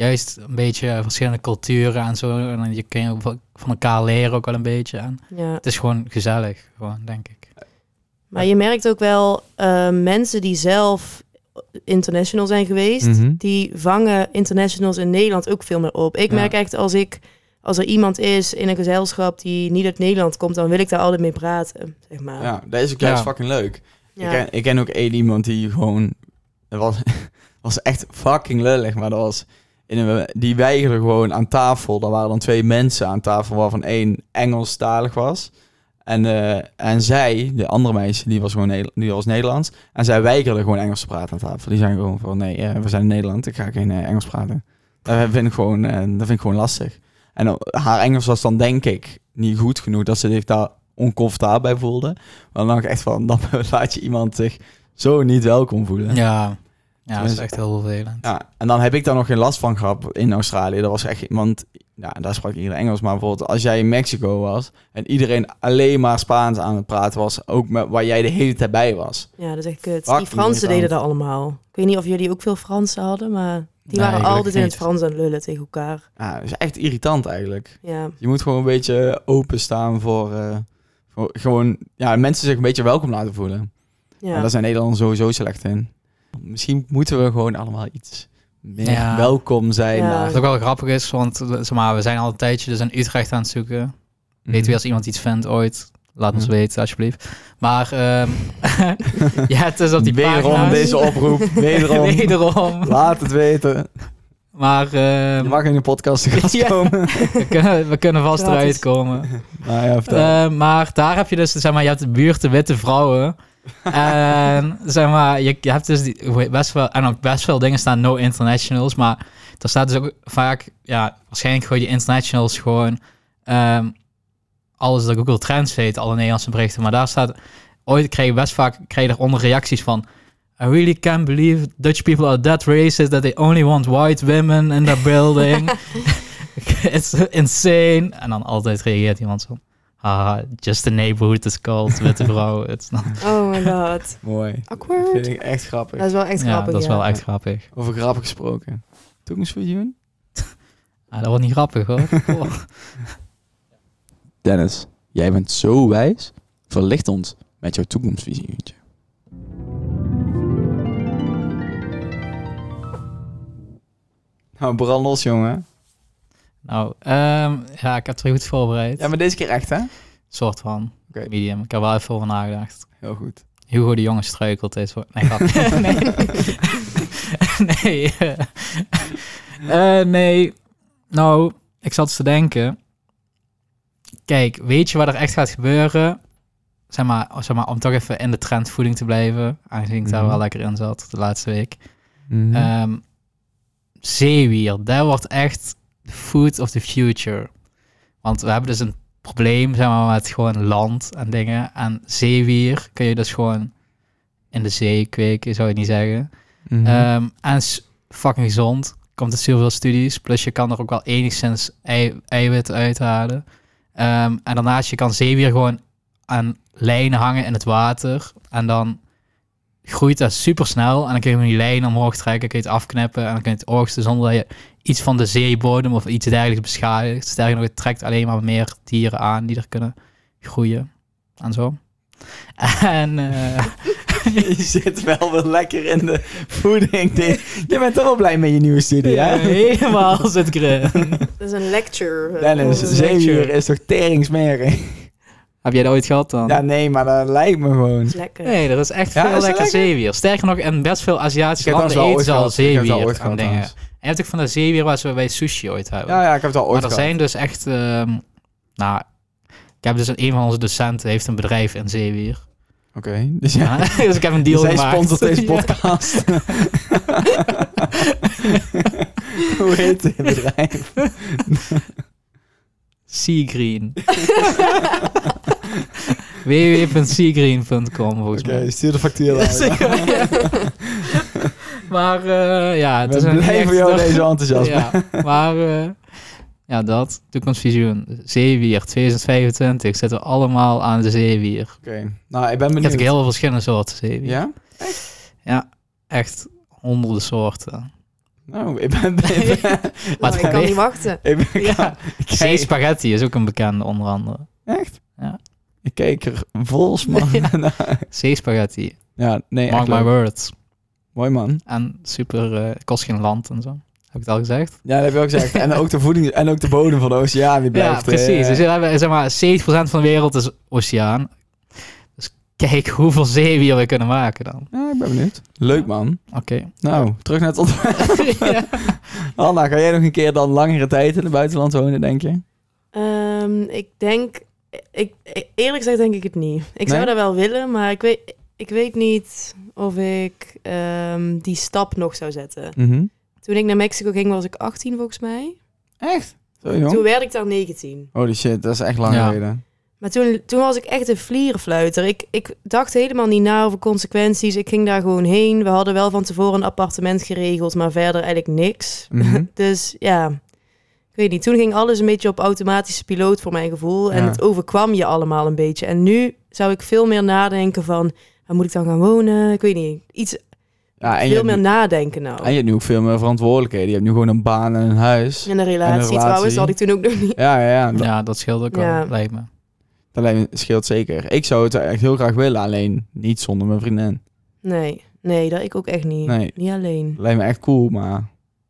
Speaker 2: juist een beetje verschillende culturen en zo. En je kun je ook van elkaar leren ook wel een beetje. En
Speaker 3: Ja.
Speaker 2: het is gewoon gezellig, gewoon, denk ik.
Speaker 3: Maar je merkt ook wel eh, mensen die zelf international zijn geweest,
Speaker 1: Mhm.
Speaker 3: die vangen internationals in Nederland ook veel meer op. Ik
Speaker 1: Ja.
Speaker 3: merk echt als ik als er iemand is in een gezelschap die niet uit Nederland komt, dan wil ik daar altijd mee praten, zeg maar.
Speaker 1: Ja, dat is ook juist
Speaker 2: Ja.
Speaker 1: fucking leuk.
Speaker 3: Ja.
Speaker 1: Ik, ken, ik ken ook één iemand die gewoon... Dat was, (laughs) was echt fucking lullig, maar dat was... Die weigerde gewoon aan tafel. Er waren dan twee mensen aan tafel, waarvan één Engelstalig was. En, eh, en zij, de andere meisje, die was gewoon die was Nederlands. En zij weigerde gewoon Engels te praten aan tafel. Die zijn gewoon van, nee, eh, we zijn in Nederland, ik ga geen eh, Engels praten. Dat vind ik gewoon, dat vind ik gewoon lastig. En haar Engels was dan denk ik niet goed genoeg dat ze zich daar oncomfortabel bij voelde. Maar dan dacht ik echt van, (laughs) dan laat je iemand zich zo niet welkom voelen.
Speaker 2: Ja, ja dat is echt heel vervelend.
Speaker 1: Ja, en dan heb ik daar nog geen last van gehad in Australië. Er was echt iemand, Ja, daar sprak iedereen Engels. Maar bijvoorbeeld als jij in Mexico was en iedereen alleen maar Spaans aan het praten was, ook met, waar jij de hele tijd bij was.
Speaker 3: Ja, dat is echt kut. Die Fransen deden dat allemaal. Ik weet niet of jullie ook veel Fransen hadden, maar die
Speaker 1: Nee,
Speaker 3: waren altijd in het. Frans aan het lullen tegen elkaar.
Speaker 1: Ja, dat is echt irritant eigenlijk.
Speaker 3: Ja,
Speaker 1: Je moet gewoon een beetje openstaan voor, eh, voor gewoon, ja, mensen zich een beetje welkom laten voelen.
Speaker 3: ja.
Speaker 1: En daar zijn Nederlanders sowieso slecht in. Misschien moeten we gewoon allemaal iets meer
Speaker 2: Ja.
Speaker 1: welkom zijn.
Speaker 3: Ja.
Speaker 1: naar-
Speaker 2: Wat ook wel grappig is, want eh, zeg maar, we zijn al een tijdje dus in Utrecht aan het zoeken. Weet wie als iemand iets vindt ooit, laat ons
Speaker 1: Mhm.
Speaker 2: weten alsjeblieft. Maar ehm (laughs) ja, het is op die
Speaker 1: Wederom
Speaker 2: pagina's.
Speaker 1: deze oproep. (laughs) Wederom.
Speaker 2: Wederom.
Speaker 1: Laat het weten.
Speaker 2: Maar ehm,
Speaker 1: Je mag in de podcast te gast (laughs)
Speaker 2: Ja.
Speaker 1: komen.
Speaker 2: we, kunnen, we kunnen vast
Speaker 3: Gratis.
Speaker 2: eruit komen.
Speaker 1: Nou ja, vertel.
Speaker 2: Eh, maar daar heb je dus, zeg maar, je hebt de buurt de witte vrouwen. En zeg maar, je, je hebt dus die, best wel, en ook best veel dingen staan no internationals, maar er staat dus ook vaak, ja, waarschijnlijk gewoon die internationals gewoon ehm, alles dat Google Translate, alle Nederlandse berichten, maar daar staat, ooit kreeg je best vaak, kreeg je reacties van, I really can't believe Dutch people are that racist that they only want white women in their building. (laughs) (laughs) It's insane. En dan altijd reageert iemand zo. Haha, just the neighborhood is called witte vrouw. (laughs) It's not...
Speaker 3: Oh my god. (laughs)
Speaker 1: Mooi. Dat
Speaker 3: Awkward.
Speaker 1: vind ik echt grappig.
Speaker 3: Dat is wel echt
Speaker 2: ja,
Speaker 3: grappig,
Speaker 2: dat is
Speaker 3: ja.
Speaker 2: wel echt grappig.
Speaker 1: Over grappig gesproken. Toekomstvisioen?
Speaker 2: Ah, dat wordt niet grappig hoor. (laughs) Oh.
Speaker 1: Dennis, jij bent zo wijs. Verlicht ons met jouw toekomstvisioentje. Nou, brand los, jongen.
Speaker 2: Nou, ehm, ja, ik heb het er goed voorbereid.
Speaker 1: Ja, maar deze keer echt, hè?
Speaker 2: soort van.
Speaker 1: Oké.
Speaker 2: Medium. Ik heb wel even over nagedacht.
Speaker 1: Heel goed.
Speaker 2: Hugo de Jonge struikelt voor... Nee, (laughs) nee. (laughs) nee. eh. Eh, nee. Nou, ik zat eens te denken. Kijk, weet je wat er echt gaat gebeuren? Zeg maar, zeg maar om toch even in de trend voeding te blijven. Aangezien ik daar
Speaker 1: Mhm.
Speaker 2: wel lekker in zat de laatste week. Ehm zeewier, dat wordt echt food of the future. Want we hebben dus een probleem, zeg maar, met gewoon land en dingen. En zeewier kun je dus gewoon in de zee kweken, zou je niet zeggen.
Speaker 1: Mhm.
Speaker 2: Ehm, en is fucking gezond. Komt uit zoveel studies. Plus je kan er ook wel enigszins ei, eiwit uithalen. Ehm, en daarnaast, je kan zeewier gewoon aan lijnen hangen in het water. En dan groeit dat super snel. En dan kun je die lijnen omhoog trekken, kun je het afknippen. En dan kun je het oogsten zonder dat je iets van de zeebodem of iets dergelijks beschadigt. Sterker nog, het trekt alleen maar meer dieren aan die er kunnen groeien. En zo. En eh, (laughs)
Speaker 1: je zit wel weer lekker in de voeding. Je bent toch wel blij met je nieuwe studie, hè? (laughs)
Speaker 2: helemaal zit ik erin.
Speaker 3: Dat is een lecture.
Speaker 1: Dennis, zeewier is toch teringsmerig?
Speaker 2: Heb jij dat ooit gehad dan?
Speaker 1: Ja, nee, maar dat lijkt me gewoon.
Speaker 3: lekker.
Speaker 2: Nee, er is echt
Speaker 1: Ja,
Speaker 2: veel
Speaker 1: is dat
Speaker 2: lekker
Speaker 1: lekker?
Speaker 2: zeewier. Sterker nog, in best veel Aziatische landen eten ze al
Speaker 1: gehad. Ik heb het al
Speaker 2: zeewier
Speaker 1: ooit
Speaker 2: en
Speaker 1: gehad
Speaker 2: dingen. Je hebt ook van dat zeewier waar ze bij sushi ooit hebben.
Speaker 1: Ja, ja, ik heb het al ooit
Speaker 2: maar er
Speaker 1: gehad.
Speaker 2: zijn dus echt... ehm, nou, ik heb dus een, een van onze docenten heeft een bedrijf in zeewier.
Speaker 1: Oké, (laughs) dus ja.
Speaker 2: Ja, (laughs) dus ik heb een deal gemaakt.
Speaker 1: sponsort deze (laughs)
Speaker 2: Ja.
Speaker 1: podcast. Hoe heet dit bedrijf?
Speaker 2: Sea Green. www.seagreen.com volgens
Speaker 1: Oké,
Speaker 2: mij.
Speaker 1: stuur de factuur aan.
Speaker 2: Maar eh, ja, het
Speaker 1: We
Speaker 2: is een
Speaker 1: blij voor
Speaker 2: echt-
Speaker 1: jou deze enthousiasme.
Speaker 2: Ja, maar eh, ja, dat. Toekomstvisioen. Zeewier 2025 zitten we allemaal aan de zeewier.
Speaker 1: Oké, nou, ik ben
Speaker 2: Ik heb
Speaker 1: benieuwd.
Speaker 2: heel veel verschillende soorten zeewier.
Speaker 1: Ja?
Speaker 2: Echt honderden soorten.
Speaker 1: Nou, ik ben... (laughs) Ik ben,
Speaker 3: Nou, ik kan niet wachten. (laughs)
Speaker 1: ik ben
Speaker 2: Ja. (laughs)
Speaker 1: ik kijk-
Speaker 2: Zeespaghetti is ook een bekende, onder andere.
Speaker 1: Echt?
Speaker 2: Ja.
Speaker 1: Ik keek er volgens man naar.
Speaker 2: Zeespaghetti.
Speaker 1: Ja, nee, echt
Speaker 2: Mark my
Speaker 1: leuk.
Speaker 2: words.
Speaker 1: Mooi man.
Speaker 2: En super, eh, kost geen land en zo. Heb ik het al gezegd?
Speaker 1: Ja, dat heb je ook gezegd. En ook de voeding en ook de bodem van de oceaan die blijft.
Speaker 2: ja, precies.
Speaker 1: eh,
Speaker 2: Dus we hebben, zeg maar, 70% van de wereld is oceaan. Dus kijk hoeveel zeewier we kunnen maken dan.
Speaker 1: Ja, ik ben benieuwd. Leuk man.
Speaker 2: Oké.
Speaker 1: Nou, terug naar het onderwerp. (laughs) (laughs)
Speaker 2: ja.
Speaker 1: Anna, ga jij nog een keer dan langere tijd in het buitenland wonen, denk je?
Speaker 3: Ehm, ik denk... Ik, eerlijk gezegd denk ik het niet. Ik zou dat wel willen, maar ik weet, ik weet niet of ik ehm, die stap nog zou zetten. Toen ik naar Mexico ging, was ik 18 volgens mij.
Speaker 1: Echt? Zo jong?
Speaker 3: Toen werd ik daar 19.
Speaker 1: Holy shit, dat is echt lang
Speaker 2: Ja.
Speaker 1: geleden.
Speaker 3: Maar toen, toen was ik echt een vlierenfluiter. Ik, ik dacht helemaal niet na over consequenties. Ik ging daar gewoon heen. We hadden wel van tevoren een appartement geregeld, maar verder eigenlijk niks.
Speaker 1: Mhm. (laughs)
Speaker 3: Dus ja, Ik weet niet, toen ging alles een beetje op automatische piloot voor mijn gevoel. En
Speaker 1: Ja.
Speaker 3: het overkwam je allemaal een beetje. En nu zou ik veel meer nadenken van... Waar moet ik dan gaan wonen? Ik weet niet. Iets
Speaker 1: Ja, en je,
Speaker 3: veel meer
Speaker 1: nu,
Speaker 3: nadenken nou.
Speaker 1: en je hebt nu ook veel meer verantwoordelijkheden. Je hebt nu gewoon een baan en een huis.
Speaker 3: En een relatie,
Speaker 1: relatie.
Speaker 3: trouwens, dat had ik toen ook nog niet.
Speaker 1: Ja, ja, ja. Dat,
Speaker 2: Ja, dat scheelt ook
Speaker 3: Ja.
Speaker 2: wel, lijkt me.
Speaker 1: dat lijkt me- scheelt zeker. Ik zou het echt heel graag willen, alleen niet zonder mijn vriendin.
Speaker 3: Nee, nee, dat ik ook echt niet.
Speaker 1: Nee.
Speaker 3: Niet alleen.
Speaker 1: Lijkt me echt cool, maar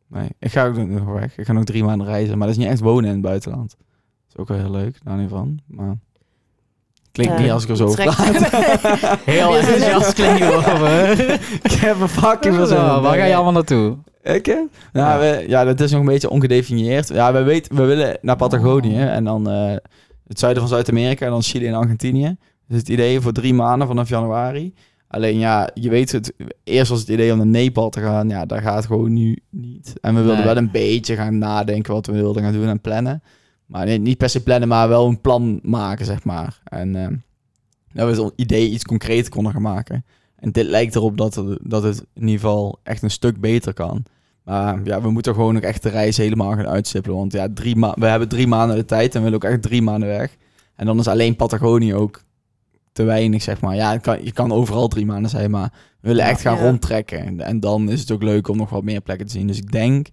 Speaker 1: nee. Ik ga ook nog weg. Ik ga nog drie maanden reizen, maar dat is niet echt wonen in het buitenland. Dat is ook wel heel leuk, daar niet van. Maar klinkt
Speaker 3: Ja,
Speaker 1: niet als ik er zo over praat. (laughs)
Speaker 2: Heel
Speaker 3: Ja, zo
Speaker 2: enthousiast klinkt over.
Speaker 1: ik heb een fucking veel in.
Speaker 2: Waar ga je allemaal naartoe?
Speaker 1: Ik? Nou, we, ja, dat is nog een beetje ongedefinieerd. Ja, we weten, we willen naar Patagonië en dan eh, het zuiden van Zuid-Amerika en dan Chili en Argentinië. Dus het idee voor drie maanden vanaf januari. Alleen ja, je weet het, eerst was het idee om naar Nepal te gaan. Ja, daar gaat het gewoon nu niet. En we wilden
Speaker 2: Nee.
Speaker 1: wel een beetje gaan nadenken wat we wilden gaan doen en plannen. Maar nee, niet per se plannen, maar wel een plan maken, zeg maar. En eh, dat we het idee iets concreet konden gaan maken. En dit lijkt erop dat het, dat het in ieder geval echt een stuk beter kan. Maar ja, we moeten gewoon ook echt de reis helemaal gaan uitstippelen. Want ja, drie we hebben drie maanden de tijd en we willen ook echt drie maanden weg. En dan is alleen Patagonië ook te weinig, zeg maar. Ja, kan, je kan overal drie maanden zijn, maar we willen echt gaan
Speaker 3: Ja.
Speaker 1: rondtrekken. En, en dan is het ook leuk om nog wat meer plekken te zien. Dus ik denk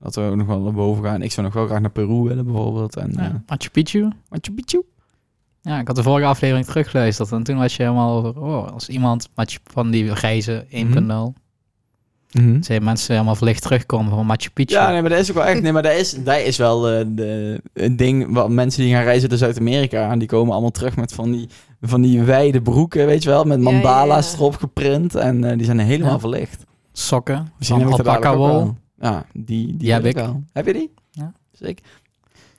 Speaker 1: dat we ook nog wel naar boven gaan. Ik zou nog wel graag naar Peru willen, bijvoorbeeld. En eh
Speaker 2: Machu Picchu.
Speaker 1: Machu Picchu.
Speaker 2: Ja, ik had de vorige aflevering teruggeluisterd en toen was je helemaal over, oh, als iemand Machu, van die reizen 1.0,
Speaker 1: Mhm.
Speaker 2: zijn mensen helemaal verlicht terugkomen van Machu Picchu.
Speaker 1: Ja, nee, maar dat is ook wel echt. Nee, maar dat is, dat is wel eh, de, een ding. Wat mensen die gaan reizen naar Zuid-Amerika. En die komen allemaal terug met van die, van die wijde broeken, weet je wel. Met
Speaker 3: Ja, ja,
Speaker 1: mandala's
Speaker 3: ja.
Speaker 1: erop geprint. En eh, die zijn helemaal
Speaker 2: Ja.
Speaker 1: verlicht.
Speaker 2: Sokken
Speaker 1: Misschien
Speaker 2: van
Speaker 1: heb ik er
Speaker 2: alpaca wol.
Speaker 1: Ja, die, die,
Speaker 2: Die heb ik.
Speaker 1: wel. Heb je die?
Speaker 2: Ja.
Speaker 1: Zeker.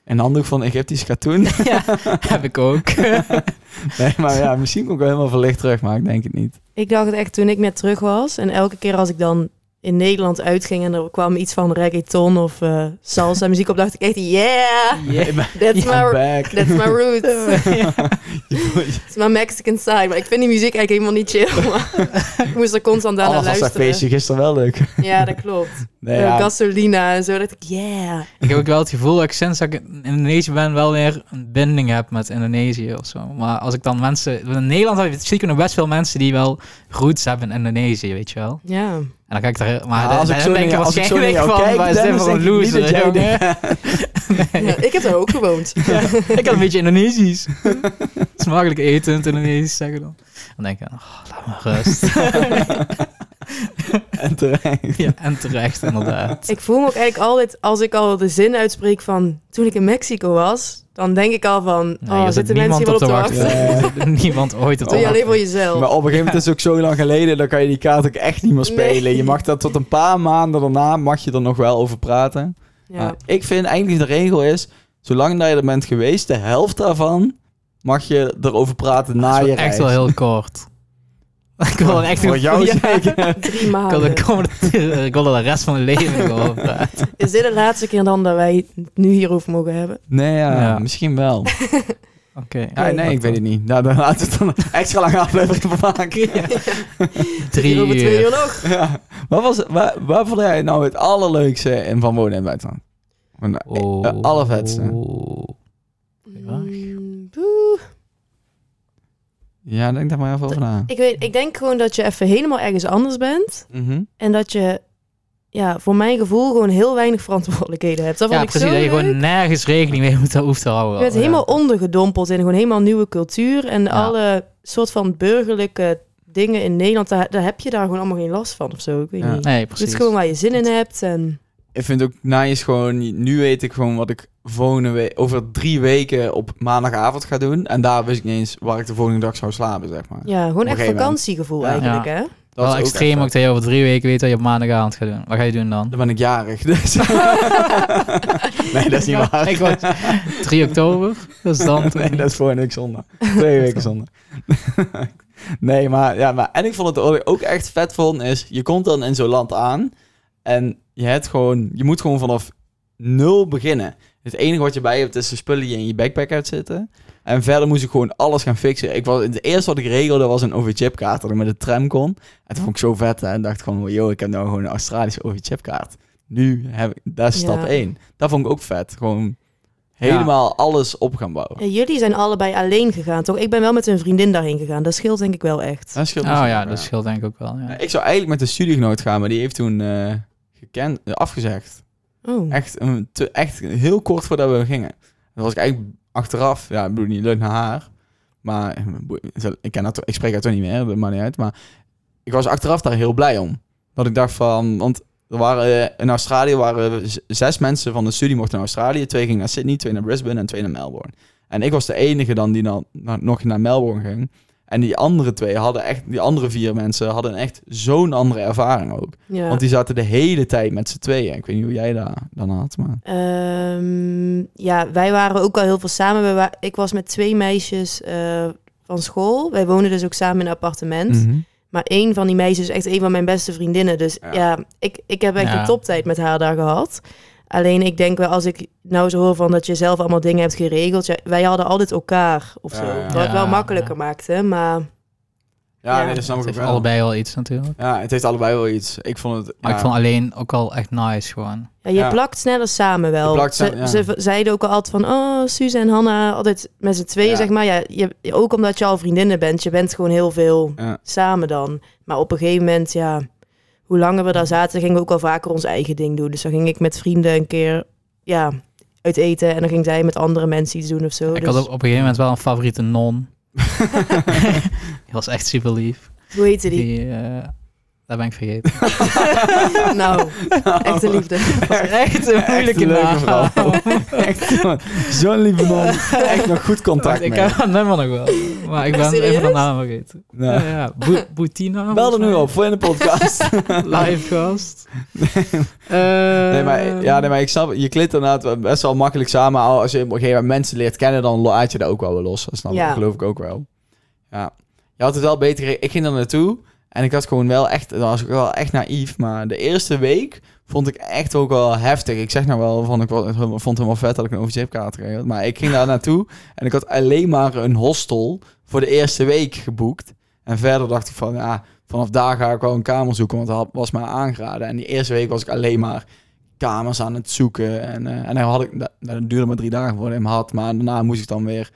Speaker 1: Een handdoek van Egyptisch katoen. (laughs)
Speaker 2: Heb ik ook. (laughs)
Speaker 1: nee, maar ja, misschien kom ik wel helemaal verlicht terug. Maar ik denk het niet.
Speaker 3: Ik dacht het echt toen ik net terug was. En elke keer als ik dan in Nederland uitging en er kwam iets van reggaeton of eh, salsa muziek op, dacht ik echt, yeah,
Speaker 1: Ik
Speaker 3: that's, my,
Speaker 1: back.
Speaker 3: that's my roots. (laughs) (laughs) It's my Mexican side. Maar ik vind die muziek eigenlijk helemaal niet chill. (laughs) Maar ik moest er constant aan
Speaker 1: Alles was dat
Speaker 3: luisteren.
Speaker 1: feestje gisteren wel leuk.
Speaker 3: Ja, dat klopt.
Speaker 1: Nee, ja,
Speaker 3: gasolina en zo. Dat ik, yeah.
Speaker 2: ik heb ook wel het gevoel dat ik sinds dat ik in Indonesië ben wel weer een binding heb met Indonesië of zo. Maar als ik dan mensen... In Nederland heb je zeker nog best veel mensen die wel roots hebben in Indonesië, weet je wel.
Speaker 3: Ja.
Speaker 2: En dan ga ik daar... Maar
Speaker 1: Ja,
Speaker 2: dan-
Speaker 1: als ik
Speaker 2: dan
Speaker 1: zo
Speaker 2: denk
Speaker 1: als ik zo naar
Speaker 2: waarschijnlijk
Speaker 1: jou
Speaker 2: van,
Speaker 1: kijk,
Speaker 2: voor een
Speaker 1: denk ik niet
Speaker 2: loser,
Speaker 1: dat jij
Speaker 2: jongen?
Speaker 3: Ja, ik heb daar ook gewoond. (laughs)
Speaker 2: ik had een beetje Indonesisch. (laughs) Smakelijk eten in het Indonesisch zeggen dan. Dan denk ik, oh, laat maar rust. (laughs)
Speaker 1: en terecht.
Speaker 2: ja, en terecht inderdaad.
Speaker 3: Ik voel me ook eigenlijk altijd, als ik al de zin uitspreek van toen ik in Mexico was, dan denk ik al van,
Speaker 2: Nee,
Speaker 3: oh,
Speaker 2: er zit
Speaker 3: zitten mensen hier wel
Speaker 2: op
Speaker 3: op
Speaker 2: te
Speaker 3: te
Speaker 2: wachten. (laughs) Niemand ooit
Speaker 3: je
Speaker 2: al.
Speaker 3: alleen voor jezelf.
Speaker 1: Maar op een gegeven moment is het ook zo lang geleden, dan kan je die kaart ook echt niet meer spelen.
Speaker 3: Nee.
Speaker 1: Je mag dat tot een paar maanden daarna, mag je er nog wel over praten.
Speaker 3: ja.
Speaker 1: Maar ik vind eigenlijk de regel is, zolang dat je er bent geweest, de helft daarvan mag je erover praten na
Speaker 2: Dat is
Speaker 1: je reis.
Speaker 2: echt wel heel kort. Ik wil er echt
Speaker 1: Voor jou zeker. (laughs)
Speaker 3: Drie
Speaker 2: ik wil,
Speaker 3: maanden.
Speaker 2: de komende, ik wil er de rest van mijn leven nog (laughs) over praten.
Speaker 3: Is dit de laatste keer dan dat wij het nu hierover mogen hebben?
Speaker 1: Nee, ja,
Speaker 2: Ja.
Speaker 1: misschien wel. (laughs)
Speaker 2: Oké.
Speaker 1: Ja, nee, ik weet het niet. Nou, dan laten we het dan extra lange aflevering van maken.
Speaker 2: Drie
Speaker 3: twee
Speaker 2: uur.
Speaker 3: nog.
Speaker 1: Ja. Wat was, waar, waar vond jij nou het allerleukste in van wonen in buitenland? Van, eh,
Speaker 2: Oh.
Speaker 1: eh, allervetste.
Speaker 3: Mm, boe.
Speaker 1: Ja, denk daar maar even over na.
Speaker 3: Ik, weet, ik denk gewoon dat je even helemaal ergens anders bent.
Speaker 1: Mhm.
Speaker 3: En dat je, ja, voor mijn gevoel gewoon heel weinig verantwoordelijkheden hebt. Dat
Speaker 2: Ja,
Speaker 3: vond ik
Speaker 2: precies.
Speaker 3: zo
Speaker 2: Dat je
Speaker 3: leuk.
Speaker 2: gewoon nergens rekening mee moet, hoeft te houden.
Speaker 3: Je bent helemaal ondergedompeld in gewoon helemaal nieuwe cultuur. En alle soort van burgerlijke dingen in Nederland, daar, daar heb je daar gewoon allemaal geen last van of zo. Ik weet niet.
Speaker 2: Nee,
Speaker 3: Het
Speaker 2: precies.
Speaker 3: is gewoon waar je zin in hebt. En
Speaker 1: Ik vind het ook nice gewoon, nu weet ik gewoon wat ik volgende week, over drie weken op maandagavond ga doen. En daar wist ik niet eens waar ik de volgende dag zou slapen, zeg maar.
Speaker 3: ja, gewoon echt
Speaker 1: moment.
Speaker 3: vakantiegevoel
Speaker 1: Ja.
Speaker 3: eigenlijk,
Speaker 2: Ja.
Speaker 3: hè?
Speaker 1: Dat
Speaker 2: wel
Speaker 1: is ook
Speaker 2: extreem ook dat je over drie weken weet wat je op maandagavond gaat doen. Wat ga je doen dan?
Speaker 1: Dan ben ik jarig, dus... (laughs) nee, dat is niet waar.
Speaker 2: Ik was 3 oktober. Dus dan...
Speaker 1: nee, dat is volgende week zondag. Twee weken zondag. (laughs) nee, maar, ja, maar... En ik vond het ook echt vet vond, is... Je komt dan in zo'n land aan... En je hebt gewoon... Je moet gewoon vanaf nul beginnen. Het enige wat je bij hebt, is de spullen die je in je backpack hebt zitten. En verder moest ik gewoon alles gaan fixen. Ik was, het eerste wat ik regelde was een OV-chipkaart, dat ik met de tram kon. En toen vond ik zo vet, hè. En dacht ik gewoon, yo, ik heb nou gewoon een Australische OV-chipkaart. nu heb ik, dat is stap
Speaker 3: Ja.
Speaker 1: 1. Dat vond ik ook vet. Gewoon helemaal alles op gaan bouwen.
Speaker 3: Ja, jullie zijn allebei alleen gegaan, toch? Ik ben wel met een vriendin daarheen gegaan. Dat scheelt denk ik wel echt.
Speaker 1: Dat scheelt
Speaker 2: Oh ja, dat scheelt denk ik ook wel.
Speaker 1: Ja,
Speaker 2: Ja.
Speaker 1: Ik zou eigenlijk met een studiegenoot gaan, maar die heeft toen eh, gekend, eh, afgezegd.
Speaker 3: Oh.
Speaker 1: Echt, een te, echt heel kort voordat we gingen. Dat was ik eigenlijk achteraf, ja, ik bedoel niet leuk naar haar. Maar eh, ik, ken dat, ik spreek haar toch niet meer, dat maakt niet uit. Maar ik was achteraf daar heel blij om. Dat ik dacht van, want er waren, eh, in Australië waren zes mensen van de studie mochten naar Australië. Twee gingen naar Sydney, twee naar Brisbane en twee naar Melbourne. En ik was de enige dan die dan, nog naar Melbourne ging. En die andere twee hadden echt, die andere vier mensen hadden echt zo'n andere ervaring ook.
Speaker 3: Ja.
Speaker 1: Want die zaten de hele tijd met z'n tweeën. Ik weet niet hoe jij dat dan had, maar...
Speaker 3: Ehm, ja, wij waren ook al heel veel samen. Ik was met twee meisjes eh, van school. Wij woonden dus ook samen in een appartement.
Speaker 1: Mhm.
Speaker 3: Maar één van die meisjes is echt een van mijn beste vriendinnen. Dus
Speaker 1: Ja.
Speaker 3: ja, ik, ik heb echt
Speaker 2: Ja.
Speaker 3: een toptijd met haar daar gehad. Alleen ik denk wel, als ik nou zo hoor van dat je zelf allemaal dingen hebt geregeld. Ja, wij hadden altijd elkaar of zo.
Speaker 1: Ja.
Speaker 3: Wat het wel makkelijker
Speaker 2: ja.
Speaker 3: maakte. Maar
Speaker 1: Ja,
Speaker 3: Ja.
Speaker 1: nee, dat snap ik
Speaker 2: Het
Speaker 1: ook
Speaker 2: heeft
Speaker 1: wel.
Speaker 2: allebei wel iets natuurlijk.
Speaker 1: Ja, het heeft allebei wel iets. Ik vond het...
Speaker 2: Maar
Speaker 1: ja,
Speaker 2: ik vond alleen ook al echt nice gewoon.
Speaker 3: ja, je
Speaker 1: Ja.
Speaker 3: plakt sneller samen wel. Ze,
Speaker 1: samen, ja.
Speaker 3: ze v- zeiden ook al altijd van, oh, Suze en Hanna, altijd met z'n tweeën,
Speaker 1: Ja.
Speaker 3: zeg maar. Ja, je, ook omdat je al vriendinnen bent, je bent gewoon heel veel
Speaker 1: Ja.
Speaker 3: samen dan. Maar op een gegeven moment, ja, hoe langer we daar zaten, gingen we ook al vaker ons eigen ding doen. Dus dan ging ik met vrienden een keer, ja, uit eten. En dan ging zij met andere mensen iets doen of zo.
Speaker 2: Ik
Speaker 3: Dus-
Speaker 2: had op, op een gegeven moment wel een favoriete non. (laughs) (laughs) Die was echt super lief.
Speaker 3: Hoe heette die?
Speaker 2: Die, eh, dat ben ik vergeten. (laughs)
Speaker 3: nou, echte liefde.
Speaker 2: Echt een moeilijke
Speaker 1: leuke
Speaker 2: naam. (laughs)
Speaker 1: zo'n lieve man. Echt nog goed contact
Speaker 2: ik heb het nummer nog wel. Maar ik ben even de
Speaker 3: Serieus?
Speaker 2: naam vergeten.
Speaker 1: Nou,
Speaker 2: Ja, ja. Bo- Boutina.
Speaker 1: Bel er nu op voor in de podcast. (laughs)
Speaker 2: Live gast.
Speaker 1: nee, maar, ja, nee, maar ik snap, je klikt inderdaad best wel makkelijk samen. Als je op een gegeven moment mensen leert kennen, dan laat je dat ook wel weer los. Dat snap ik,
Speaker 3: Ja.
Speaker 1: geloof ik ook wel. Ja. Je had het wel beter Ik ging er naartoe en ik had gewoon wel echt, dat was ik wel echt naïef. Maar de eerste week vond ik echt ook wel heftig. Ik zeg nou wel van, ik vond het helemaal vet dat ik een overzeepkaart kreeg. Maar ik ging daar naartoe en ik had alleen maar een hostel voor de eerste week geboekt. En verder dacht ik van, ja, vanaf daar ga ik wel een kamer zoeken, want dat was mij aangeraden. En die eerste week was ik alleen maar kamers aan het zoeken. En, eh, en dan had ik, dat, duurde maar drie dagen ik hem had. Maar daarna moest ik dan weer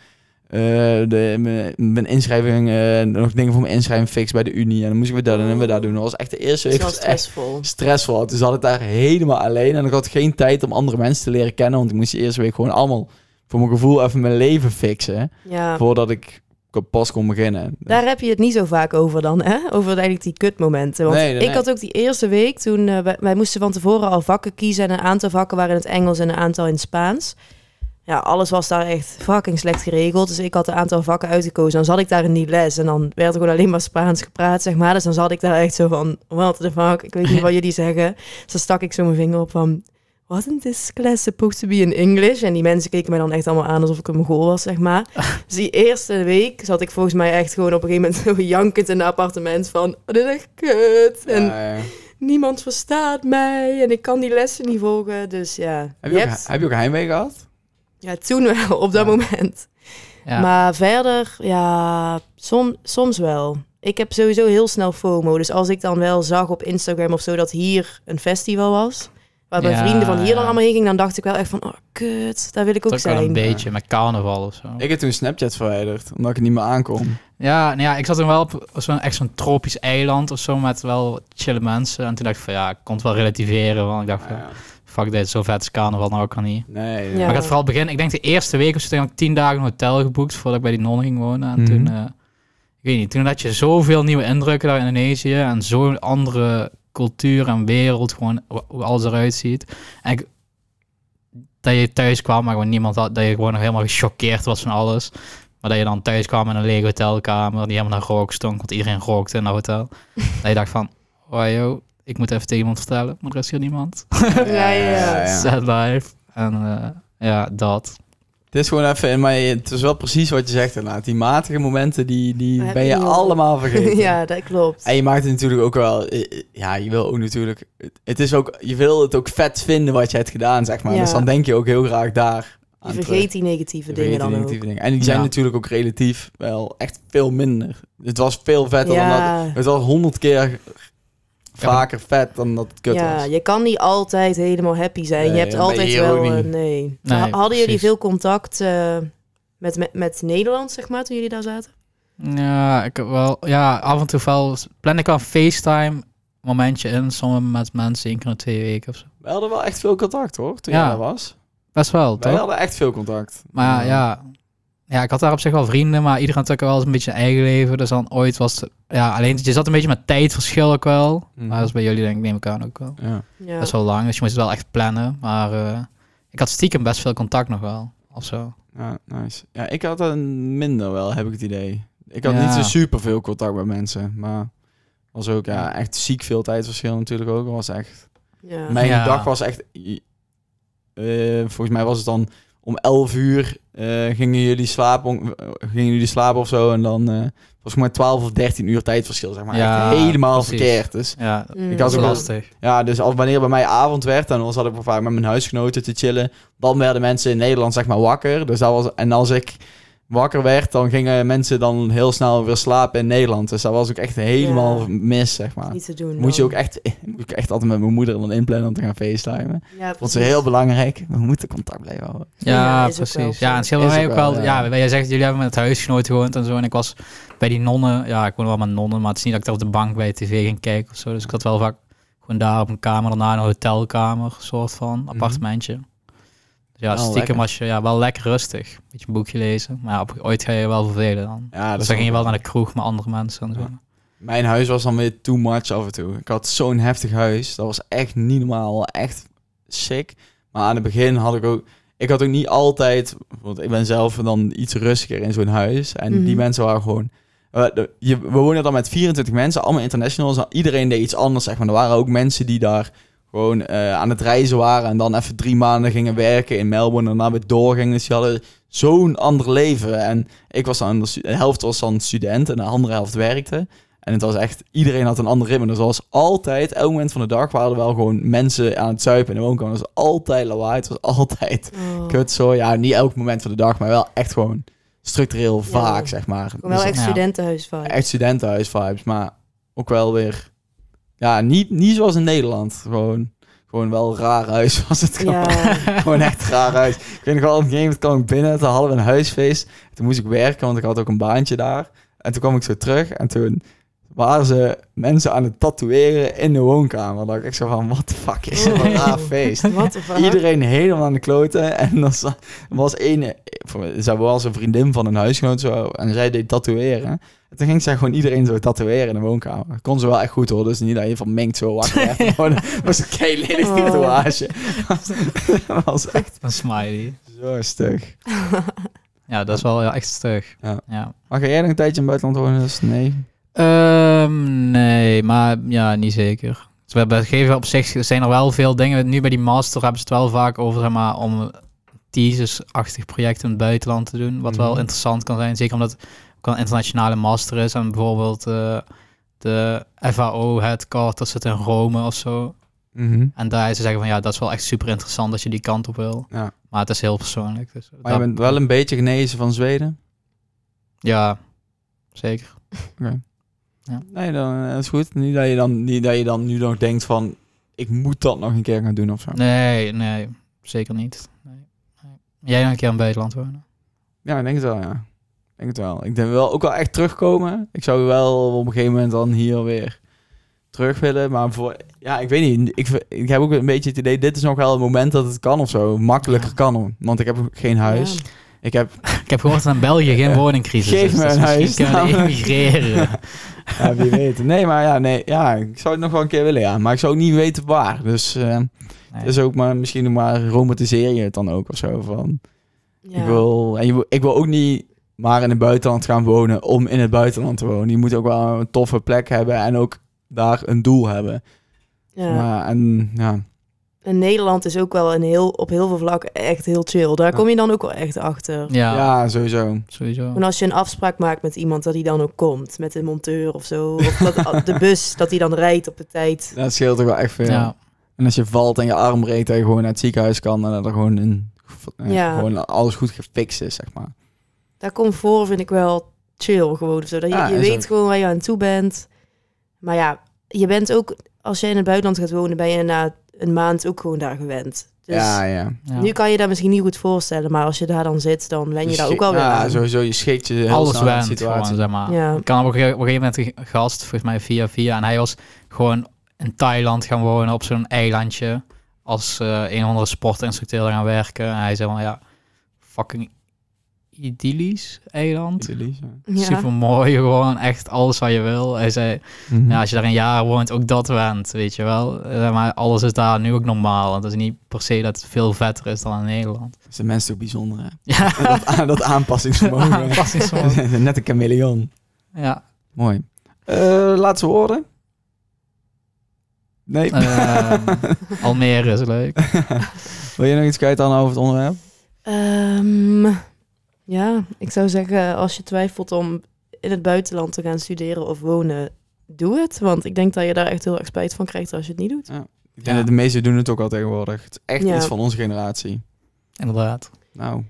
Speaker 1: eh, de, mijn, mijn inschrijving, eh, nog dingen voor mijn inschrijving fix bij de Unie. En dan moest ik weer dat en weer dat doen. Dat was echt de eerste week. was echt
Speaker 3: stressvol.
Speaker 1: stressvol. Dus had ik daar helemaal alleen. En ik had geen tijd om andere mensen te leren kennen. Want ik moest die eerste week gewoon allemaal voor mijn gevoel even mijn leven fixen.
Speaker 3: Ja.
Speaker 1: Voordat ik pas kon beginnen.
Speaker 3: Daar heb je het niet zo vaak over dan, hè? Over eigenlijk die kutmomenten. Want
Speaker 1: Nee, nee,
Speaker 3: ik had ook die eerste week toen... eh, wij, wij moesten van tevoren al vakken kiezen. En een aantal vakken waren in het Engels en een aantal in het Spaans. Ja, alles was daar echt fucking slecht geregeld. Dus ik had een aantal vakken uitgekozen. Dan zat ik daar in die les. En dan werd er gewoon alleen maar Spaans gepraat, zeg maar. Dus dan zat ik daar echt zo van... What the fuck? Ik weet niet wat jullie zeggen. Dus dan stak ik zo mijn vinger op van... Wasn't this class supposed to be in English? En die mensen keken mij dan echt allemaal aan alsof ik een Mongool was, zeg maar. Dus die eerste week zat ik volgens mij echt gewoon op een gegeven moment (laughs) zo jankend in het appartement van... "Oh, Dit is echt kut. En
Speaker 1: Ja, ja.
Speaker 3: niemand verstaat mij. En ik kan die lessen niet volgen. Dus ja.
Speaker 1: Heb, je ook,
Speaker 3: hebt-
Speaker 1: heb je ook heimwee gehad?
Speaker 3: Ja, toen wel, (laughs) op dat
Speaker 1: Ja.
Speaker 3: moment.
Speaker 2: Ja.
Speaker 3: Maar verder, ja, som, soms wel. Ik heb sowieso heel snel FOMO. Dus als ik dan wel zag op Instagram of zo dat hier een festival was... waar mijn
Speaker 2: Ja,
Speaker 3: vrienden van hier
Speaker 2: ja.
Speaker 3: dan allemaal heen gingen... dan dacht ik wel echt van, oh kut, daar wil ik ook
Speaker 2: ook wel een
Speaker 3: zijn.
Speaker 2: beetje met carnaval of zo.
Speaker 1: Ik heb toen Snapchat verwijderd, omdat ik het niet meer aankom.
Speaker 2: Ja, nou ja, ik zat toen wel op zo'n echt zo'n tropisch eiland of zo met wel chille mensen. En toen dacht ik van ja, ik kon het wel relativeren. Want ik dacht van,
Speaker 1: Ja.
Speaker 2: Fuck dit, zo vet is carnaval nou ook al niet.
Speaker 1: Nee,
Speaker 3: Ja.
Speaker 2: Maar ik had vooral beginnen, ik denk de eerste week of zo, ik tien dagen een hotel geboekt voordat ik bij die non ging wonen. En
Speaker 1: Mhm.
Speaker 2: toen, eh, ik weet niet, toen had je zoveel nieuwe indrukken daar in Indonesië en zo'n andere cultuur en wereld, gewoon hoe- alles eruit ziet. En ik, dat je thuis kwam, maar gewoon niemand had, dat je gewoon nog helemaal gechoqueerd was van alles. Maar dat je dan thuis kwam in een lege hotelkamer die helemaal naar rook stonk, want iedereen rookte in dat hotel. (laughs) dat je dacht van, joh, ik moet even tegen iemand vertellen, maar er is hier niemand. (laughs)
Speaker 3: Ja, ja, ja. (laughs)
Speaker 2: Sad life. En eh, ja, dat.
Speaker 1: Het is gewoon even, maar het is wel precies wat je zegt inderdaad. Die matige momenten, die, die ben
Speaker 3: je
Speaker 1: allemaal (laughs) vergeten.
Speaker 3: ja, dat klopt.
Speaker 1: En je maakt het natuurlijk ook wel, eh, eh, ja, je wil ook natuurlijk, het- is ook, je wil het ook vet vinden wat je hebt gedaan, zeg maar.
Speaker 3: Ja.
Speaker 1: Dus dan denk je ook heel graag daar
Speaker 3: Je vergeet die negatieve.
Speaker 1: Je
Speaker 3: dingen
Speaker 1: vergeet die
Speaker 3: dan ook.
Speaker 1: negatieve dingen. En die zijn
Speaker 2: Ja.
Speaker 1: natuurlijk ook relatief wel echt veel minder. Het was veel vetter dan dat. Het was honderd keer vaker vet dan dat het kut
Speaker 3: ja,
Speaker 1: was.
Speaker 3: je kan niet altijd helemaal happy zijn.
Speaker 1: Nee,
Speaker 3: je hebt altijd
Speaker 1: je
Speaker 3: wel... eh, nee.
Speaker 2: Nee,
Speaker 3: Ha- Hadden jullie veel contact eh, met, met, met Nederland, zeg maar, toen jullie daar zaten?
Speaker 2: Ja, ik heb wel, ja, af en toe wel, plan ik wel een FaceTime momentje in, soms met mensen één keer in twee weken of zo.
Speaker 1: We hadden wel echt veel contact hoor, toen
Speaker 2: Ja.
Speaker 1: jij daar was.
Speaker 2: Best wel,
Speaker 1: Wij
Speaker 2: toch?
Speaker 1: hadden echt veel contact.
Speaker 2: Maar ja, ja, ik had daar op zich wel vrienden, maar iedereen had ook wel eens een beetje een eigen leven. Dus dan ooit was het, ja, alleen je zat een beetje met tijdverschil ook wel.
Speaker 1: Mhm.
Speaker 2: Maar dat is bij jullie denk ik, neem ik aan ook wel.
Speaker 1: Ja.
Speaker 3: Ja.
Speaker 2: Best wel lang, dus je moest het wel echt plannen. Maar eh, ik had stiekem best veel contact nog wel, of zo.
Speaker 1: ja, nice. Ja, ik had een minder wel, heb ik het idee. Ik had
Speaker 2: Ja.
Speaker 1: niet zo super veel contact met mensen, maar was ook ja, echt ziek veel tijdverschil natuurlijk ook. Was echt,
Speaker 3: Ja.
Speaker 1: mijn
Speaker 2: Ja.
Speaker 1: dag was echt, eh, volgens mij was het dan om 11 uur eh, gingen jullie slapen, gingen jullie slapen of zo en dan eh volgens mij 12 of 13 uur tijdverschil zeg maar.
Speaker 2: Ja,
Speaker 1: echt helemaal
Speaker 2: precies.
Speaker 1: verkeerd. Dus
Speaker 2: Ja,
Speaker 3: Mm,
Speaker 1: ik had
Speaker 2: dat
Speaker 1: ook
Speaker 2: lastig.
Speaker 1: Ja, dus als wanneer bij mij avond werd, dan zat ik wel vaak met mijn huisgenoten te chillen. Dan werden mensen in Nederland zeg maar wakker. Dus dat was, en als ik wakker werd, dan gingen mensen dan heel snel weer slapen in Nederland. Dus dat was ook echt helemaal
Speaker 3: Ja.
Speaker 1: mis, zeg maar.
Speaker 3: Niet te doen.
Speaker 1: Moet je ook echt, moet ik echt altijd met mijn moeder dan inplannen om te gaan facetimen.
Speaker 3: Ja,
Speaker 1: Vond ze heel belangrijk. We moeten contact blijven houden.
Speaker 2: Ja, precies. Ja, en het scheelde
Speaker 1: Is
Speaker 2: mij
Speaker 1: ook wel,
Speaker 2: wel.
Speaker 1: ja.
Speaker 2: Ja, jij zegt, jullie hebben met het huisgenoot gewoond en zo. En ik was bij die nonnen. Ja, ik woon wel met nonnen, maar het is niet dat ik daar op de bank bij de tv ging kijken of zo. Dus ik had wel vaak gewoon daar op een kamer, daarna een hotelkamer, soort van appartementje. Dus ja, stiekem
Speaker 1: lekker.
Speaker 2: was je ja, wel lekker rustig. Beetje een boekje lezen. Maar ja, op, ooit ga je wel vervelen dan.
Speaker 1: Ja, dat
Speaker 2: dus dan ging je wel naar de kroeg met andere mensen en zo.
Speaker 1: Ja. Mijn huis was dan weer too much af en toe. Ik had zo'n heftig huis. Dat was echt niet normaal. Echt sick. Maar aan het begin had ik ook... Ik had ook niet altijd... Want ik ben zelf dan iets rustiger in zo'n huis. En
Speaker 3: Mhm.
Speaker 1: die mensen waren gewoon... eh, je, we wonen dan met 24 mensen, allemaal internationals. Iedereen deed iets anders, zeg maar. Er waren ook mensen die daar gewoon eh, aan het reizen waren... en dan even drie maanden gingen werken in Melbourne... en daarna weer doorgingen. Dus die hadden zo'n ander leven. En ik was dan... De helft was dan student en de andere helft werkte. En het was echt, iedereen had een ander ritme. Dus zoals altijd, elk moment van de dag waren er wel gewoon mensen aan het zuipen in de woonkamer. Het was altijd lawaai, het was altijd
Speaker 3: Oh.
Speaker 1: kut zo. Ja, niet elk moment van de dag, maar wel echt gewoon structureel
Speaker 3: Ja.
Speaker 1: vaak, zeg maar.
Speaker 3: Wel
Speaker 1: Dus
Speaker 3: echt
Speaker 2: Ja.
Speaker 3: studentenhuis van.
Speaker 1: echt studentenhuis vibes, maar ook wel weer, ja, niet, niet zoals in Nederland. Gewoon, gewoon wel raar huis (laughs) was het gewoon. Gewoon echt raar huis. Ik weet nog wel, op een gegeven moment kwam ik binnen, toen hadden we een huisfeest. Toen moest ik werken, want ik had ook een baantje daar. En toen kwam ik zo terug en toen waren ze mensen aan het tatoeëren in de woonkamer. Dan dacht ik echt zo van, what the fuck is dit voor een raar feest? (laughs)
Speaker 3: Wat?
Speaker 1: Iedereen helemaal aan de kloten. En dan was een, zij was een vriendin van een huisgenoot zo, en zij deed tatoeëren. En toen ging zij gewoon iedereen zo tatoeëren in de woonkamer. Dat kon ze wel echt goed hoor, dus niet dat je van mengt zo wakker werd. Gewoon, Dat was een kei lelijk
Speaker 3: Oh.
Speaker 1: tatoeage. (laughs) Dat was echt
Speaker 2: Een smiley.
Speaker 1: zo stug.
Speaker 2: Ja, dat is wel echt stug.
Speaker 1: Ja.
Speaker 2: ja.
Speaker 1: Maar ga jij nog een tijdje in het buitenland wonen? Dus nee.
Speaker 2: Ehm, nee, maar ja, niet zeker. Dus we hebben gegeven op zich er zijn er wel veel dingen. Nu bij die master hebben ze het wel vaak over zeg maar, om thesis-achtig projecten in het buitenland te doen. Wat wel
Speaker 1: Mhm.
Speaker 2: interessant kan zijn. Zeker omdat het een internationale master is. En bijvoorbeeld eh, de FAO headquarters zit in Rome of zo.
Speaker 1: Mhm.
Speaker 2: En daar is ze zeggen van ja, dat is wel echt super interessant als je die kant op wil.
Speaker 1: Ja.
Speaker 2: Maar het is heel persoonlijk. Dus
Speaker 1: Maar je
Speaker 2: dat-
Speaker 1: bent wel een beetje genezen van Zweden?
Speaker 2: Ja, zeker.
Speaker 1: Nee, dan eh, is goed. Niet dat je dan, niet dat je dan nu nog denkt van... Ik moet dat nog een keer gaan doen of zo.
Speaker 2: Nee, nee, zeker niet. Nee, nee. Jij nog een keer in het buitenland wonen?
Speaker 1: Ja, ik denk het wel, ja. Ik denk het wel. Ik denk wel ook wel echt terugkomen. Ik zou wel op een gegeven moment dan hier weer terug willen. Maar voor... Ja, ik weet niet. Ik, ik heb ook een beetje het idee... Dit is nog wel het moment dat het kan of zo. Makkelijker
Speaker 2: Ja.
Speaker 1: kan. Want ik heb geen huis.
Speaker 3: Ja.
Speaker 1: Ik heb...
Speaker 2: Ik heb gehoord dat in België geen (laughs) woningcrisis
Speaker 1: Geef
Speaker 2: is.
Speaker 1: me
Speaker 2: dus
Speaker 1: een huis,
Speaker 2: misschien kunnen we emigreren. (laughs)
Speaker 1: Ja, wie weet. Nee, maar ja, nee, ja, ik zou het nog wel een keer willen, ja. Maar ik zou ook niet weten waar. Dus eh
Speaker 2: Nee.
Speaker 1: het is ook maar misschien maar romantiseer je het dan ook of zo. Van,
Speaker 3: Ja.
Speaker 1: ik, wil, en je, wil- ik wil ook niet maar in het buitenland gaan wonen om in het buitenland te wonen. Je moet ook wel een toffe plek hebben en ook daar een doel hebben.
Speaker 3: Ja.
Speaker 1: Maar, en ja,
Speaker 3: En Nederland is ook wel een heel, op heel veel vlakken echt heel chill. Daar
Speaker 1: Ja.
Speaker 3: kom je dan ook wel echt achter.
Speaker 2: Ja,
Speaker 1: ja. sowieso.
Speaker 2: sowieso.
Speaker 3: En als je een afspraak maakt met iemand, dat die dan ook komt. Met een monteur of zo. Of dat, de bus, (laughs) dat die dan rijdt op de tijd.
Speaker 1: Dat scheelt ook wel echt veel.
Speaker 2: Ja,
Speaker 1: En als je valt en je arm breekt, dat je gewoon naar het ziekenhuis kan en dat er gewoon, een, eh,
Speaker 3: Ja.
Speaker 1: gewoon alles goed gefixt is, zeg maar.
Speaker 3: Daar comfort vind ik wel chill gewoon. of Zo. Dat je
Speaker 1: Ja,
Speaker 3: je weet
Speaker 1: ook.
Speaker 3: gewoon waar je aan toe bent. Maar ja, je bent ook... als je in het buitenland gaat wonen, ben je na een maand ook gewoon daar gewend. Dus
Speaker 1: ja, ja.
Speaker 2: Ja.
Speaker 3: nu kan je dat misschien niet goed voorstellen, maar als je daar dan zit, dan wen je
Speaker 1: Je
Speaker 3: daar ook
Speaker 1: schikt-
Speaker 3: alweer
Speaker 1: ja,
Speaker 3: aan.
Speaker 1: sowieso. Je schikt je
Speaker 2: Alles
Speaker 1: aan situatie.
Speaker 2: gewoon, zeg maar.
Speaker 3: Ja.
Speaker 2: Ik kan op een, ge- op een gegeven moment een gast, volgens mij via via, en hij was gewoon in Thailand gaan wonen op zo'n eilandje als eh, een of andere sportinstructeur gaan werken. En hij zei van, ja, fucking idyllisch eiland.
Speaker 1: Idyllisch, ja.
Speaker 2: Super mooi, gewoon echt alles wat je wil. Hij zei, ja, als je daar een jaar woont, ook dat went, weet je wel. Eh, maar alles is daar nu ook normaal. Het is niet per se dat het veel vetter is dan in Nederland.
Speaker 1: Dat de mensen ook bijzonder, hè?
Speaker 2: Ja, (laughs)
Speaker 1: dat, aan- dat aanpassingsvermogen. (laughs)
Speaker 2: Aanpassingsvermogen. (laughs)
Speaker 1: Net een chameleon.
Speaker 2: ja.
Speaker 1: Mooi. Eh laatste woorden? Nee.
Speaker 2: Almere is leuk.
Speaker 1: Wil je nog iets kwijt dan over het onderwerp?
Speaker 3: Ehm, ja, ik zou zeggen, als je twijfelt om in het buitenland te gaan studeren of wonen, doe het. Want ik denk dat je daar echt heel erg spijt van krijgt als je het niet doet.
Speaker 1: Ik denk
Speaker 2: Ja.
Speaker 1: dat de meesten doen het ook al tegenwoordig. Het is echt
Speaker 3: Ja.
Speaker 1: iets van onze generatie.
Speaker 2: Inderdaad.
Speaker 1: Nou,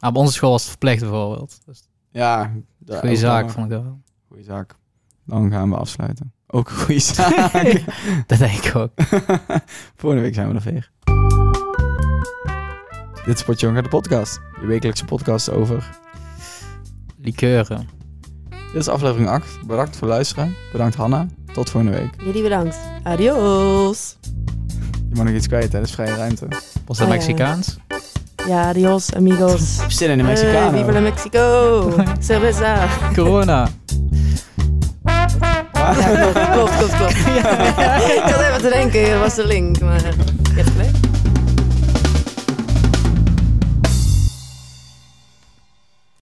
Speaker 2: Maar op onze school was het verplicht bijvoorbeeld. Dus
Speaker 1: ja. de-
Speaker 2: goede zaak vond ik dat wel.
Speaker 1: Goeie zaak. Dan gaan we afsluiten. Ook een goede (laughs) zaak.
Speaker 2: Dat denk ik ook. (laughs)
Speaker 1: Volgende week zijn we er weer. Dit is Potjonga, de podcast. Je wekelijkse podcast over...
Speaker 2: Likeuren.
Speaker 1: Dit is aflevering 8. Bedankt voor het luisteren. Bedankt Hanna. Tot volgende week.
Speaker 3: Jullie bedankt. Adios.
Speaker 1: Je mag nog iets kwijt, hè? Dat is vrije ruimte.
Speaker 2: Was dat
Speaker 3: Ah, ja.
Speaker 2: Mexicaans?
Speaker 3: Ja, adios, amigos.
Speaker 1: Zin in de
Speaker 3: Hey,
Speaker 1: Mexicano.
Speaker 3: viva la Mexico. (laughs) Cerveza.
Speaker 2: Corona.
Speaker 3: Ja, klopt, klopt, klopt. (laughs) klopt. ik had even te denken, was de link, maar je hebt gelijk.